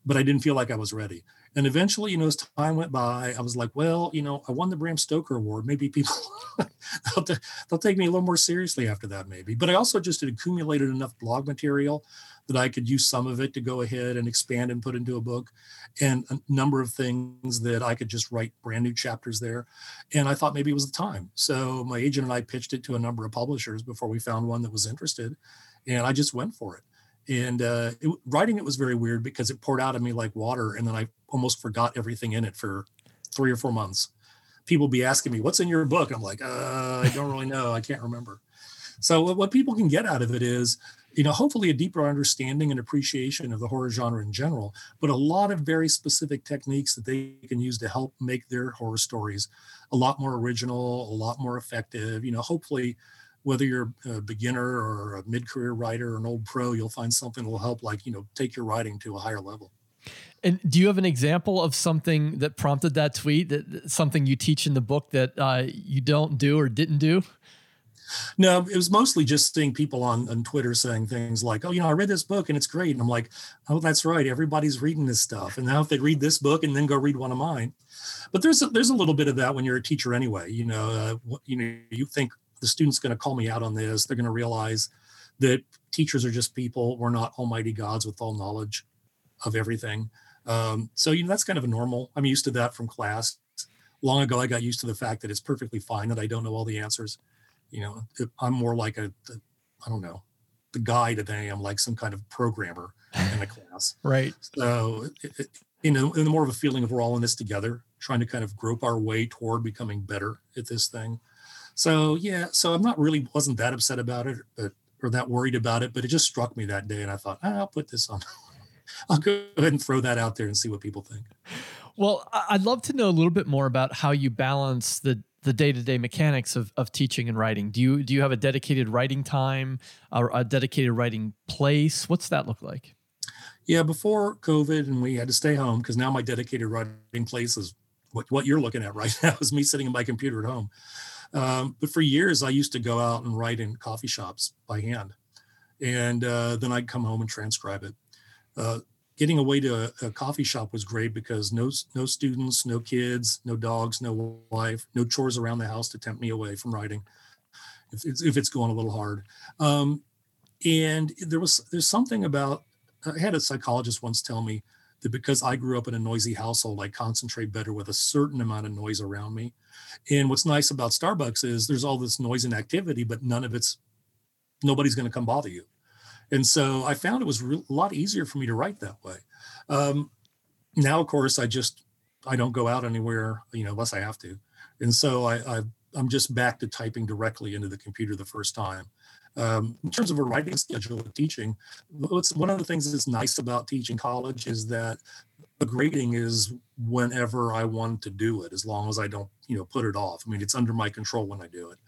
[SPEAKER 2] But I didn't feel like I was ready. And eventually, you know, as time went by, I was like, well, you know, I won the Bram Stoker Award. Maybe people they'll, they'll take me a little more seriously after that, maybe. But I also just accumulated enough blog material that I could use some of it to go ahead and expand and put into a book, and a number of things that I could just write brand new chapters there. And I thought maybe it was the time. So my agent and I pitched it to a number of publishers before we found one that was interested and I just went for it. And uh, it, writing it was very weird because it poured out of me like water, and then I almost forgot everything in it for three or four months. People be asking me, "What's in your book?" I'm like, uh, "I don't really know. I can't remember." So what people can get out of it is, you know, hopefully a deeper understanding and appreciation of the horror genre in general, but a lot of very specific techniques that they can use to help make their horror stories a lot more original, a lot more effective. You know, hopefully whether you're a beginner or a mid-career writer or an old pro, you'll find something that will help, like you know, take your writing to a higher level.
[SPEAKER 3] And do you have an example of something that prompted that tweet? That something you teach in the book that uh, you don't do or didn't do?
[SPEAKER 2] No, it was mostly just seeing people on, on Twitter saying things like, "Oh, you know, I read this book and it's great," and I'm like, "Oh, that's right. Everybody's reading this stuff." And now if they read this book and then go read one of mine, but there's a, there's a little bit of that when you're a teacher anyway. You know, uh, you know, you think the student's going to call me out on this. They're going to realize that teachers are just people. We're not almighty gods with all knowledge of everything. Um, so, you know, that's kind of a normal. I'm used to that from class. Long ago, I got used to the fact that it's perfectly fine that I don't know all the answers. You know, I'm more like a, a I don't know, the guide than I am like some kind of programmer in a class.
[SPEAKER 3] right.
[SPEAKER 2] So, it, it, you know, and more of a feeling of we're all in this together, trying to kind of grope our way toward becoming better at this thing. So yeah, so I'm not really wasn't that upset about it, but or that worried about it, but it just struck me that day, and I thought ah, I'll put this on. I'll go ahead and throw that out there and see what people think.
[SPEAKER 3] Well, I'd love to know a little bit more about how you balance the the day to day mechanics of, of teaching and writing. Do you do you have a dedicated writing time or a dedicated writing place? What's that look like?
[SPEAKER 2] Yeah, before COVID and we had to stay home because now my dedicated writing place is what, what you're looking at right now is me sitting in my computer at home. Um, but for years, I used to go out and write in coffee shops by hand. And uh, then I'd come home and transcribe it. Uh, getting away to a, a, coffee shop was great because no, no students, no kids, no dogs, no wife, no chores around the house to tempt me away from writing if it's, if it's going a little hard. Um, and there was there's something about I had a psychologist once tell me that because I grew up in a noisy household, I concentrate better with a certain amount of noise around me. And what's nice about Starbucks is there's all this noise and activity, but none of it's nobody's going to come bother you. And so I found it was a lot easier for me to write that way. Um, now, of course, I just I don't go out anywhere, you know, unless I have to. And so I, I I'm just back to typing directly into the computer the first time. Um, in terms of a writing schedule of teaching, one of the things that's nice about teaching college is that the grading is whenever I want to do it, as long as I don't, you know, put it off. I mean, it's under my control when I do it.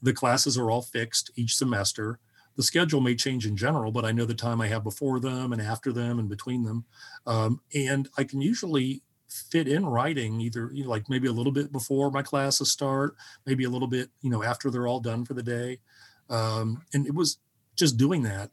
[SPEAKER 2] The classes are all fixed each semester. The schedule may change in general, but I know the time I have before them and after them and between them. Um, and I can usually fit in writing either you know, like maybe a little bit before my classes start, maybe a little bit, you know, after they're all done for the day. Um, and it was just doing that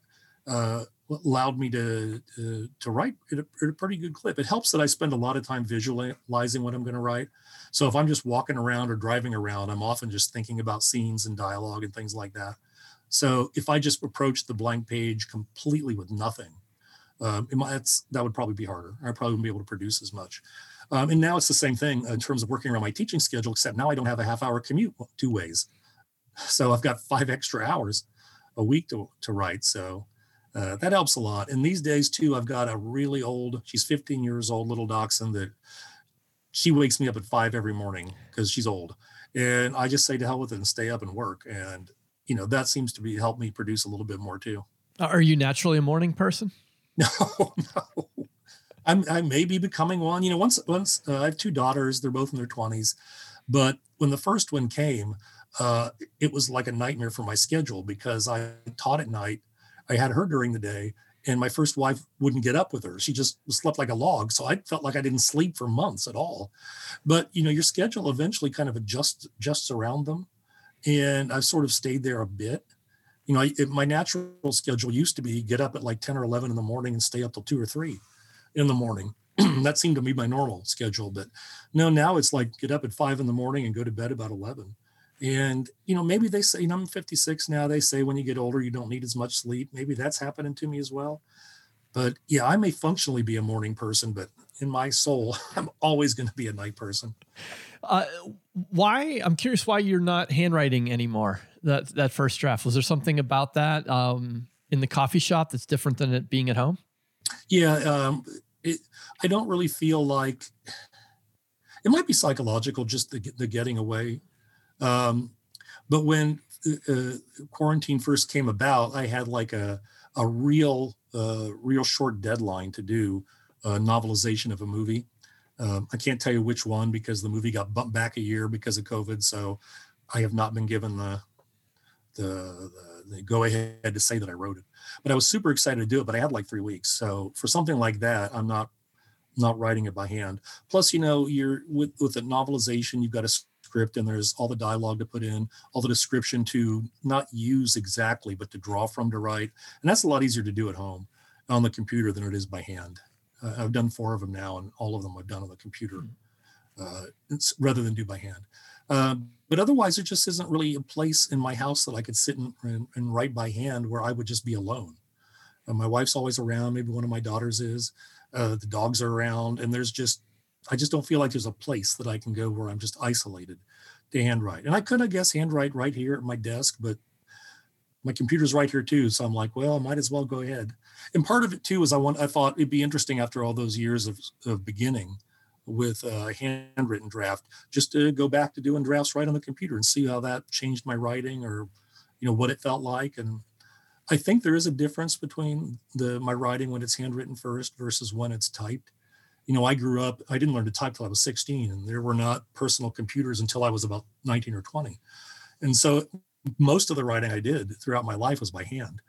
[SPEAKER 2] uh, allowed me to, to, to write at a, at a, pretty good clip. It helps that I spend a lot of time visualizing what I'm going to write. So if I'm just walking around or driving around, I'm often just thinking about scenes and dialogue and things like that. So if I just approach the blank page completely with nothing, um, might, that would probably be harder. I probably wouldn't be able to produce as much. Um, and now it's the same thing in terms of working around my teaching schedule, except now I don't have a half hour commute two ways. So I've got five extra hours a week to, to write. So uh, that helps a lot. And these days too, I've got a really old, she's 15 years old, little dachshund that she wakes me up at five every morning because she's old. And I just say to hell with it and stay up and work. And, you know, that seems to be help me produce a little bit more too.
[SPEAKER 3] Are you naturally a morning person?
[SPEAKER 2] No, no. I'm, I may be becoming one. You know, once once uh, I have two daughters, they're both in their 20s, but when the first one came, uh, it was like a nightmare for my schedule because I taught at night. I had her during the day, and my first wife wouldn't get up with her. She just slept like a log. So I felt like I didn't sleep for months at all. But you know, your schedule eventually kind of adjusts adjusts around them, and I've sort of stayed there a bit. You know, I, it, my natural schedule used to be get up at like 10 or 11 in the morning and stay up till two or three in the morning. that seemed to be my normal schedule. But no, now it's like get up at five in the morning and go to bed about 11. And, you know, maybe they say, you know, I'm 56 now. They say when you get older, you don't need as much sleep. Maybe that's happening to me as well. But yeah, I may functionally be a morning person, but in my soul, I'm always going to be a night person.
[SPEAKER 3] Uh, why? I'm curious why you're not handwriting anymore. That that first draft was there something about that um, in the coffee shop that's different than it being at home?
[SPEAKER 2] Yeah, um, it, I don't really feel like it might be psychological, just the, the getting away. Um, but when uh, uh, quarantine first came about, I had like a a real uh, real short deadline to do a novelization of a movie. Um, I can't tell you which one because the movie got bumped back a year because of COVID. So I have not been given the the, the, the go ahead to say that I wrote it. But I was super excited to do it. But I had like three weeks. So for something like that, I'm not not writing it by hand. Plus, you know, you're with with a novelization, you've got a script and there's all the dialogue to put in, all the description to not use exactly, but to draw from to write. And that's a lot easier to do at home on the computer than it is by hand. Uh, I've done four of them now, and all of them I've done on the computer uh, rather than do by hand. Uh, but otherwise, there just isn't really a place in my house that I could sit and, and, and write by hand where I would just be alone. Uh, my wife's always around. Maybe one of my daughters is. Uh, the dogs are around, and there's just I just don't feel like there's a place that I can go where I'm just isolated to handwrite. And I could, I guess, handwrite right here at my desk, but my computer's right here too. So I'm like, well, I might as well go ahead. And part of it too is I want I thought it'd be interesting after all those years of, of beginning with a handwritten draft, just to go back to doing drafts right on the computer and see how that changed my writing or, you know, what it felt like. And I think there is a difference between the my writing when it's handwritten first versus when it's typed you know, I grew up, I didn't learn to type till I was 16, and there were not personal computers until I was about 19 or 20. And so most of the writing I did throughout my life was by hand.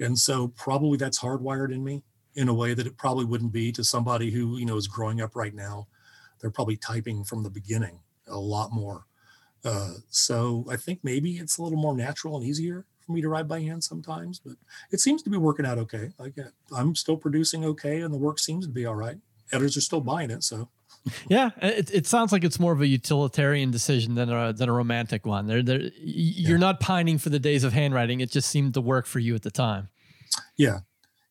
[SPEAKER 2] And so probably that's hardwired in me in a way that it probably wouldn't be to somebody who, you know, is growing up right now. They're probably typing from the beginning a lot more. Uh, so I think maybe it's a little more natural and easier for me to write by hand sometimes, but it seems to be working out okay. Like I'm still producing okay, and the work seems to be all right editors are still buying it. So
[SPEAKER 3] yeah, uh, it, it sounds like it's more of a utilitarian decision than a than a romantic one. They're, they're, you're yeah. not pining for the days of handwriting. It just seemed to work for you at the time.
[SPEAKER 2] Yeah,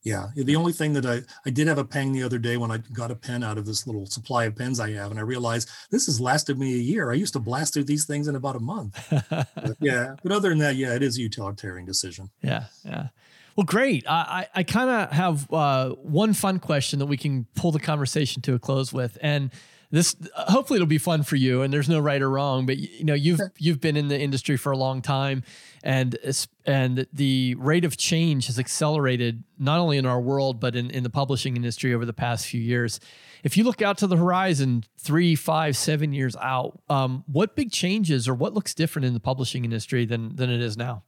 [SPEAKER 2] yeah. The only thing that I I did have a pang the other day when I got a pen out of this little supply of pens I have, and I realized this has lasted me a year. I used to blast through these things in about a month. but yeah, but other than that, yeah, it is a utilitarian decision.
[SPEAKER 3] Yeah, yeah. Well, great. I, I, I kind of have uh, one fun question that we can pull the conversation to a close with, and this hopefully it'll be fun for you. And there's no right or wrong, but you know you've sure. you've been in the industry for a long time, and and the rate of change has accelerated not only in our world but in, in the publishing industry over the past few years. If you look out to the horizon, three, five, seven years out, um, what big changes or what looks different in the publishing industry than than it is now?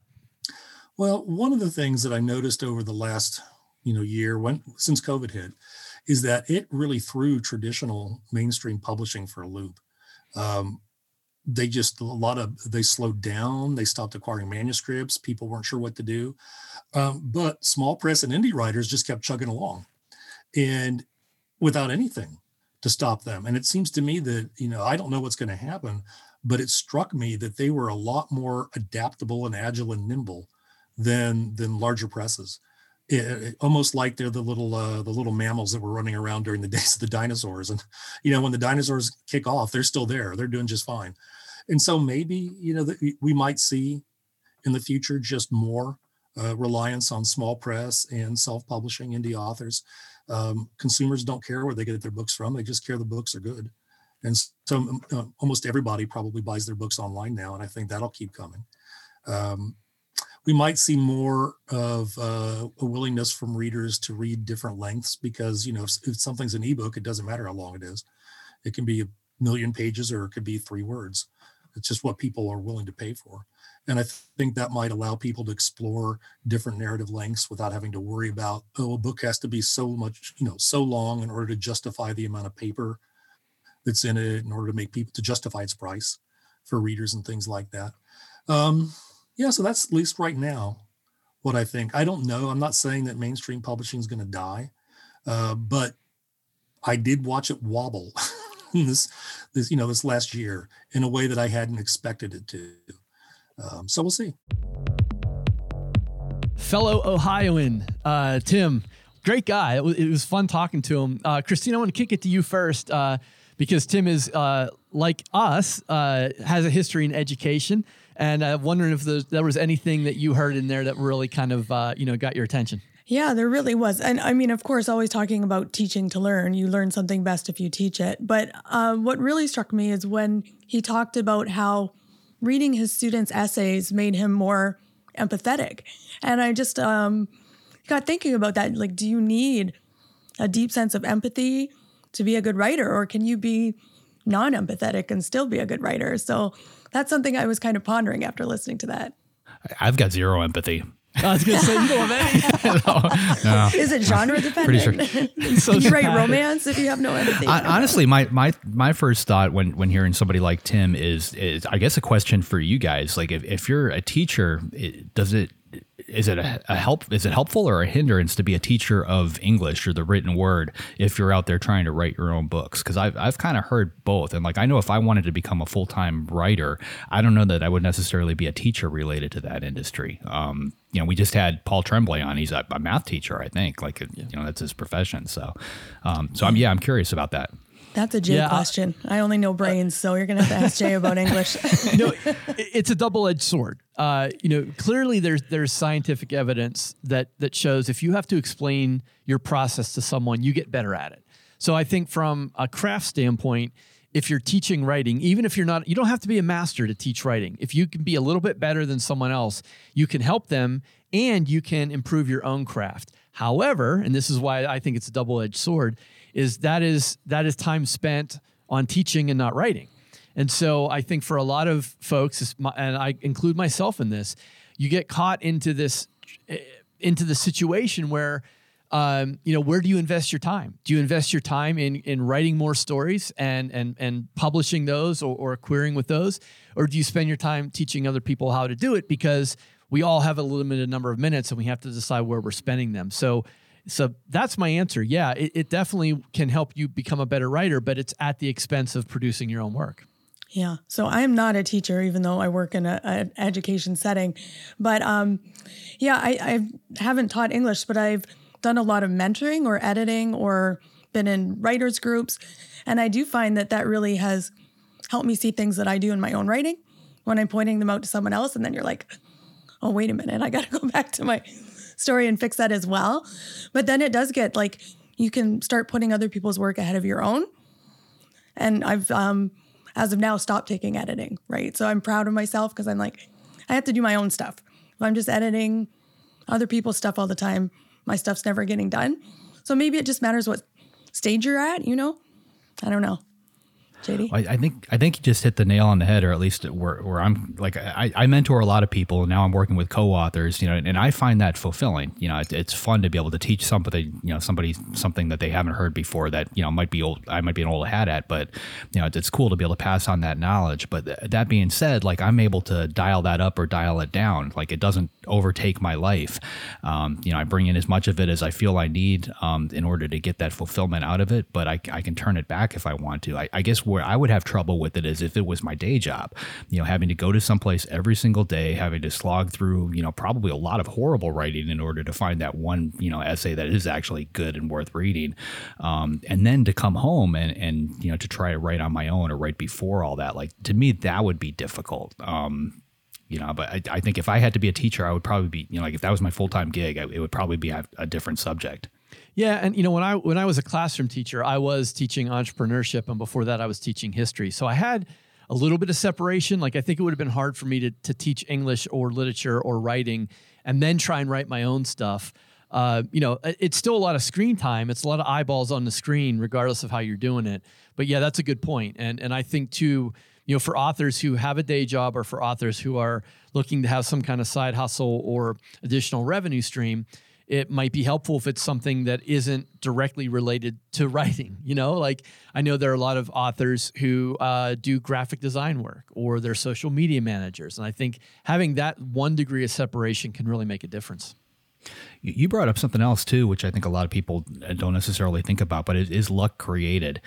[SPEAKER 2] Well, one of the things that I noticed over the last, you know, year when since COVID hit is that it really threw traditional mainstream publishing for a loop. Um, they just a lot of they slowed down. They stopped acquiring manuscripts. People weren't sure what to do, um, but small press and indie writers just kept chugging along, and without anything to stop them. And it seems to me that you know I don't know what's going to happen, but it struck me that they were a lot more adaptable and agile and nimble than than larger presses. It, it, almost like they're the little uh, the little mammals that were running around during the days of the dinosaurs. And you know, when the dinosaurs kick off, they're still there. They're doing just fine. And so maybe you know we might see in the future just more uh, reliance on small press and self-publishing indie authors. Um, consumers don't care where they get their books from; they just care the books are good. And so um, uh, almost everybody probably buys their books online now, and I think that'll keep coming. Um, we might see more of uh, a willingness from readers to read different lengths because you know if, if something's an ebook, it doesn't matter how long it is. It can be a million pages or it could be three words. It's just what people are willing to pay for. And I think that might allow people to explore different narrative lengths without having to worry about, oh, a book has to be so much, you know, so long in order to justify the amount of paper that's in it, in order to make people to justify its price for readers and things like that. Um, yeah, so that's at least right now what I think. I don't know. I'm not saying that mainstream publishing is going to die, uh, but I did watch it wobble this, this, you know, this last year in a way that I hadn't expected it to. Um, so we'll see.
[SPEAKER 3] Fellow Ohioan, uh, Tim, great guy. It was, it was, fun talking to him. Uh, Christine, I want to kick it to you first uh, because Tim is uh, like us, uh, has a history in education, and I'm wondering if there was anything that you heard in there that really kind of uh, you know got your attention.
[SPEAKER 4] Yeah, there really was. And I mean, of course, always talking about teaching to learn. You learn something best if you teach it. But uh, what really struck me is when he talked about how reading his students' essays made him more empathetic. And I just um, got thinking about that. Like, do you need a deep sense of empathy to be a good writer, or can you be non empathetic and still be a good writer? So that's something I was kind of pondering after listening to that.
[SPEAKER 5] I've got zero empathy.
[SPEAKER 3] I was going to say, you don't have
[SPEAKER 4] any. no, no. Is it genre dependent? Sure. so you write romance if you have no empathy?
[SPEAKER 5] I, honestly, my, my my first thought when when hearing somebody like Tim is is I guess a question for you guys. Like, if, if you're a teacher, it, does it is it a, a, help is it helpful or a hindrance to be a teacher of English or the written word if you're out there trying to write your own books? Because I've I've kind of heard both, and like I know if I wanted to become a full time writer, I don't know that I would necessarily be a teacher related to that industry. Um, you know, we just had Paul Tremblay on. He's a, a math teacher, I think. Like, you know, that's his profession. So, um, so I'm yeah, I'm curious about that.
[SPEAKER 4] That's a Jay yeah, question. I, I only know brains, so you're going to have to ask Jay about English.
[SPEAKER 3] no, it's a double-edged sword. Uh, you know, clearly there's there's scientific evidence that that shows if you have to explain your process to someone, you get better at it. So I think from a craft standpoint, if you're teaching writing, even if you're not, you don't have to be a master to teach writing. If you can be a little bit better than someone else, you can help them and you can improve your own craft. However, and this is why I think it's a double-edged sword, is that is that is time spent on teaching and not writing. And so I think for a lot of folks, and I include myself in this, you get caught into this eh, into the situation where um, you know where do you invest your time? Do you invest your time in in writing more stories and and and publishing those or, or querying with those? Or do you spend your time teaching other people how to do it? Because we all have a limited number of minutes and we have to decide where we're spending them. So so that's my answer. Yeah, it, it definitely can help you become a better writer, but it's at the expense of producing your own work.
[SPEAKER 4] Yeah. So I'm not a teacher, even though I work in an education setting. But um, yeah, I, I haven't taught English, but I've done a lot of mentoring or editing or been in writers groups. And I do find that that really has helped me see things that I do in my own writing when I'm pointing them out to someone else. And then you're like, oh, wait a minute, I got to go back to my story and fix that as well. But then it does get like you can start putting other people's work ahead of your own. And I've um as of now stopped taking editing, right? So I'm proud of myself because I'm like I have to do my own stuff. If I'm just editing other people's stuff all the time, my stuff's never getting done. So maybe it just matters what stage you're at, you know? I don't know. JD?
[SPEAKER 5] I, I, think I think you just hit the nail on the head, or at least where, where I'm like I, I mentor a lot of people. And now I'm working with co-authors, you know, and I find that fulfilling. You know, it, it's fun to be able to teach somebody, you know, somebody something that they haven't heard before that you know might be old. I might be an old hat at, but you know, it's cool to be able to pass on that knowledge. But th- that being said, like I'm able to dial that up or dial it down. Like it doesn't overtake my life. Um, you know, I bring in as much of it as I feel I need um, in order to get that fulfillment out of it. But I, I can turn it back if I want to. I, I guess where I would have trouble with it is if it was my day job, you know, having to go to someplace every single day, having to slog through, you know, probably a lot of horrible writing in order to find that one, you know, essay that is actually good and worth reading. Um, and then to come home and, and, you know, to try to write on my own or write before all that, like to me, that would be difficult. Um, you know, but I, I, think if I had to be a teacher, I would probably be, you know, like if that was my full time gig, I, it would probably be a, a different subject.
[SPEAKER 3] Yeah, and you know when I when I was a classroom teacher, I was teaching entrepreneurship, and before that, I was teaching history. So I had a little bit of separation. Like I think it would have been hard for me to to teach English or literature or writing and then try and write my own stuff. Uh, you know, it's still a lot of screen time. It's a lot of eyeballs on the screen, regardless of how you're doing it. But yeah, that's a good point. And and I think too, you know, for authors who have a day job or for authors who are looking to have some kind of side hustle or additional revenue stream, it might be helpful if it's something that isn't directly related to writing. You know, like I know there are a lot of authors who uh, do graphic design work or they're social media managers. And I think having that one degree of separation can really make a difference.
[SPEAKER 5] You brought up something else too, which I think a lot of people don't necessarily think about, but it is luck created.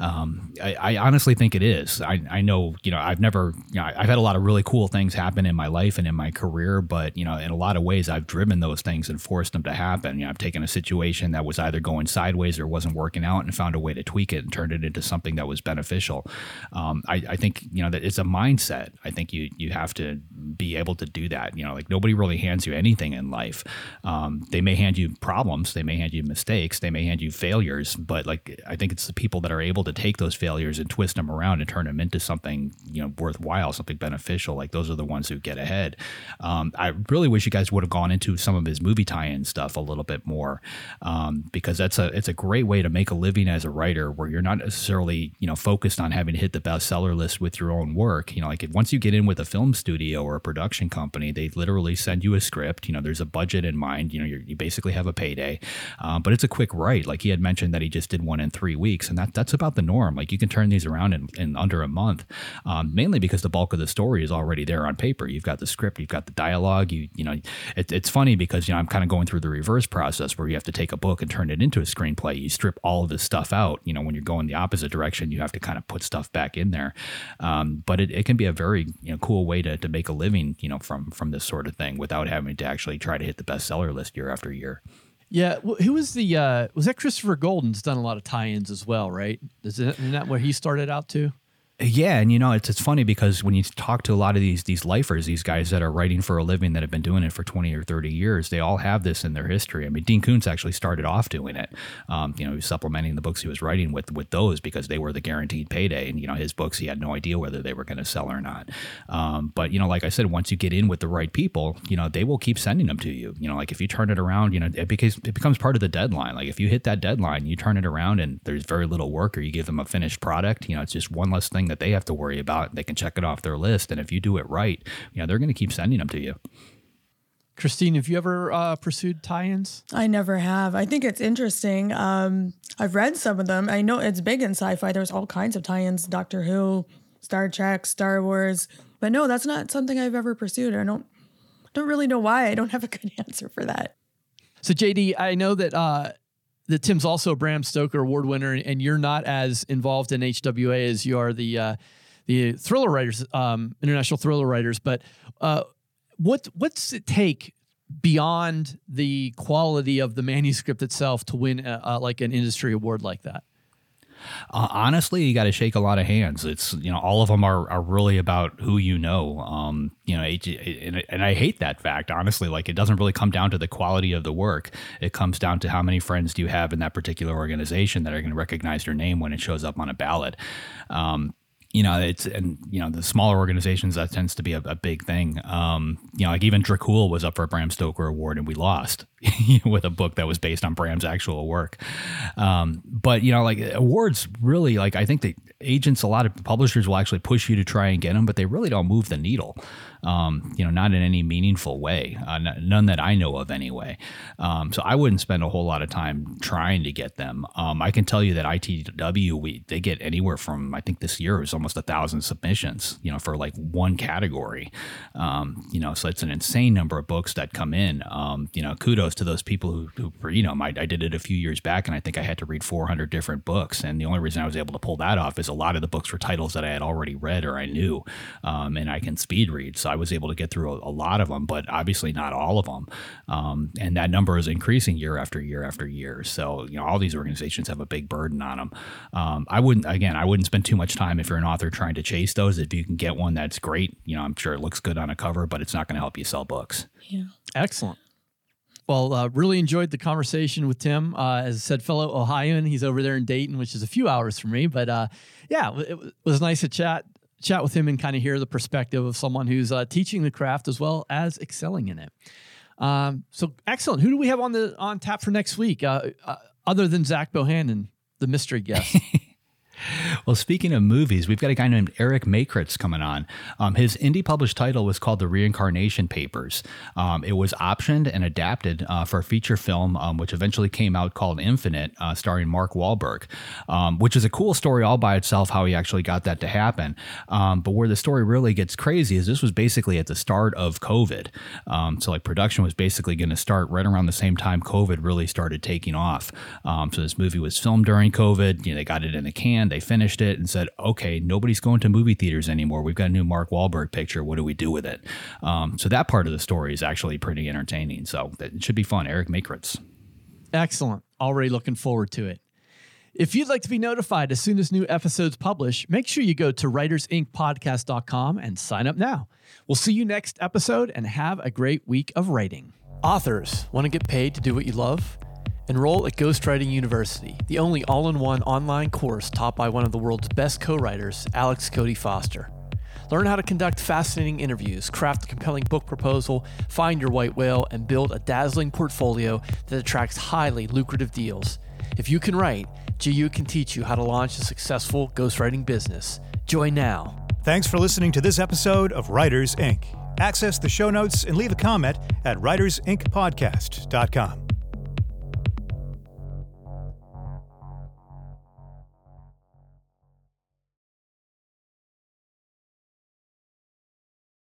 [SPEAKER 5] Um, I, I, honestly think it is. I, I, know, you know, I've never, you know, I've had a lot of really cool things happen in my life and in my career, but you know, in a lot of ways, I've driven those things and forced them to happen. You know, I've taken a situation that was either going sideways or wasn't working out and found a way to tweak it and turned it into something that was beneficial. Um, I, I think you know that it's a mindset. I think you you have to be able to do that. You know, like nobody really hands you anything in life. Um, they may hand you problems, they may hand you mistakes, they may hand you failures, but like I think it's the people that are able to take those failures and twist them around and turn them into something you know worthwhile, something beneficial. Like those are the ones who get ahead. Um, I really wish you guys would have gone into some of his movie tie-in stuff a little bit more um, because that's a it's a great way to make a living as a writer where you're not necessarily you know focused on having to hit the bestseller list with your own work. You know, like if, once you get in with a film studio or a production company, they literally send you a script. You know, there's a budget in mind. You know, you basically have a payday, um, but it's a quick write. Like he had mentioned that he just did one in three weeks, and that that's about the norm. Like you can turn these around in, in under a month, um, mainly because the bulk of the story is already there on paper. You've got the script, you've got the dialogue. You you know, it, it's funny because you know I'm kind of going through the reverse process where you have to take a book and turn it into a screenplay. You strip all of this stuff out. You know, when you're going the opposite direction, you have to kind of put stuff back in there. Um, but it, it can be a very you know cool way to, to make a living you know from from this sort of thing without having to actually try to hit the bestseller list year after year.
[SPEAKER 3] Yeah, who was the uh, was that Christopher Golden's done a lot of tie-ins as well, right? Isn't that where he started out too?
[SPEAKER 5] Yeah, and you know it's it's funny because when you talk to a lot of these these lifers, these guys that are writing for a living that have been doing it for twenty or thirty years, they all have this in their history. I mean, Dean Koontz actually started off doing it. Um, you know, he was supplementing the books he was writing with with those because they were the guaranteed payday. And you know, his books he had no idea whether they were going to sell or not. Um, but you know, like I said, once you get in with the right people, you know, they will keep sending them to you. You know, like if you turn it around, you know, it becomes it becomes part of the deadline. Like if you hit that deadline, you turn it around and there's very little work, or you give them a finished product. You know, it's just one less thing that they have to worry about about. They can check it off their list, and if you do it right, you know they're going to keep sending them to you.
[SPEAKER 3] Christine, have you ever uh, pursued tie-ins?
[SPEAKER 4] I never have. I think it's interesting. Um, I've read some of them. I know it's big in sci-fi. There's all kinds of tie-ins: Doctor Who, Star Trek, Star Wars. But no, that's not something I've ever pursued. I don't don't really know why. I don't have a good answer for that.
[SPEAKER 3] So JD, I know that uh, that Tim's also a Bram Stoker Award winner, and you're not as involved in HWA as you are the uh, the thriller writers, um, international thriller writers. But uh, what what's it take beyond the quality of the manuscript itself to win a, a, like an industry award like that?
[SPEAKER 5] Uh, honestly, you got to shake a lot of hands. It's you know all of them are, are really about who you know. Um, you know, and, and I hate that fact. Honestly, like it doesn't really come down to the quality of the work. It comes down to how many friends do you have in that particular organization that are going to recognize your name when it shows up on a ballot. Um, you know, it's and you know the smaller organizations that tends to be a, a big thing. Um, you know, like even Dracul was up for a Bram Stoker award and we lost with a book that was based on Bram's actual work. Um, but you know, like awards really, like I think the agents, a lot of publishers will actually push you to try and get them, but they really don't move the needle um, you know, not in any meaningful way, uh, none that I know of anyway. Um, so I wouldn't spend a whole lot of time trying to get them. Um, I can tell you that ITW, we they get anywhere from I think this year was almost a thousand submissions, you know, for like one category. Um, you know, so it's an insane number of books that come in. Um, you know, kudos to those people who, who you know, my, I did it a few years back, and I think I had to read 400 different books, and the only reason I was able to pull that off is a lot of the books were titles that I had already read or I knew, um, and I can speed read. So I was able to get through a, a lot of them, but obviously not all of them. Um, and that number is increasing year after year after year. So, you know, all these organizations have a big burden on them. Um, I wouldn't, again, I wouldn't spend too much time if you're an author trying to chase those. If you can get one that's great, you know, I'm sure it looks good on a cover, but it's not going to help you sell books.
[SPEAKER 4] Yeah.
[SPEAKER 3] Excellent. Well, uh, really enjoyed the conversation with Tim. Uh, as I said, fellow Ohioan, he's over there in Dayton, which is a few hours from me. But uh, yeah, it, it was nice to chat chat with him and kind of hear the perspective of someone who's uh, teaching the craft as well as excelling in it. Um, so excellent. Who do we have on the on tap for next week? Uh, uh, other than Zach Bohannon, the mystery guest.
[SPEAKER 5] Well, speaking of movies, we've got a guy named Eric Maikranz coming on. Um, his indie published title was called The Reincarnation Papers. Um, it was optioned and adapted uh, for a feature film, um, which eventually came out called Infinite, uh, starring Mark Wahlberg, um, which is a cool story all by itself, how he actually got that to happen. Um, but where the story really gets crazy is this was basically at the start of COVID. Um, so, like, production was basically going to start right around the same time COVID really started taking off. so, this movie was filmed during COVID. You know, they got it in the can they finished it and said, okay, nobody's going to movie theaters anymore. We've got a new Mark Wahlberg picture. What do we do with it? Um, so that part of the story is actually pretty entertaining. So it should be fun. Eric Maikranz.
[SPEAKER 3] Excellent. Already looking forward to it. If you'd like to be notified as soon as new episodes publish, make sure you go to writersinkpodcast.com and sign up now. We'll see you next episode and have a great week of writing. Authors, want to get paid to do what you love? Enroll at Ghostwriting University, the only all in one online course taught by one of the world's best co writers, Alex Cody Foster. Learn how to conduct fascinating interviews, craft a compelling book proposal, find your white whale, and build a dazzling portfolio that attracts highly lucrative deals. If you can write, GU can teach you how to launch a successful ghostwriting business. Join now.
[SPEAKER 1] Thanks for listening to this episode of Writers Ink. Access the show notes and leave a comment at writersinkpodcast.com.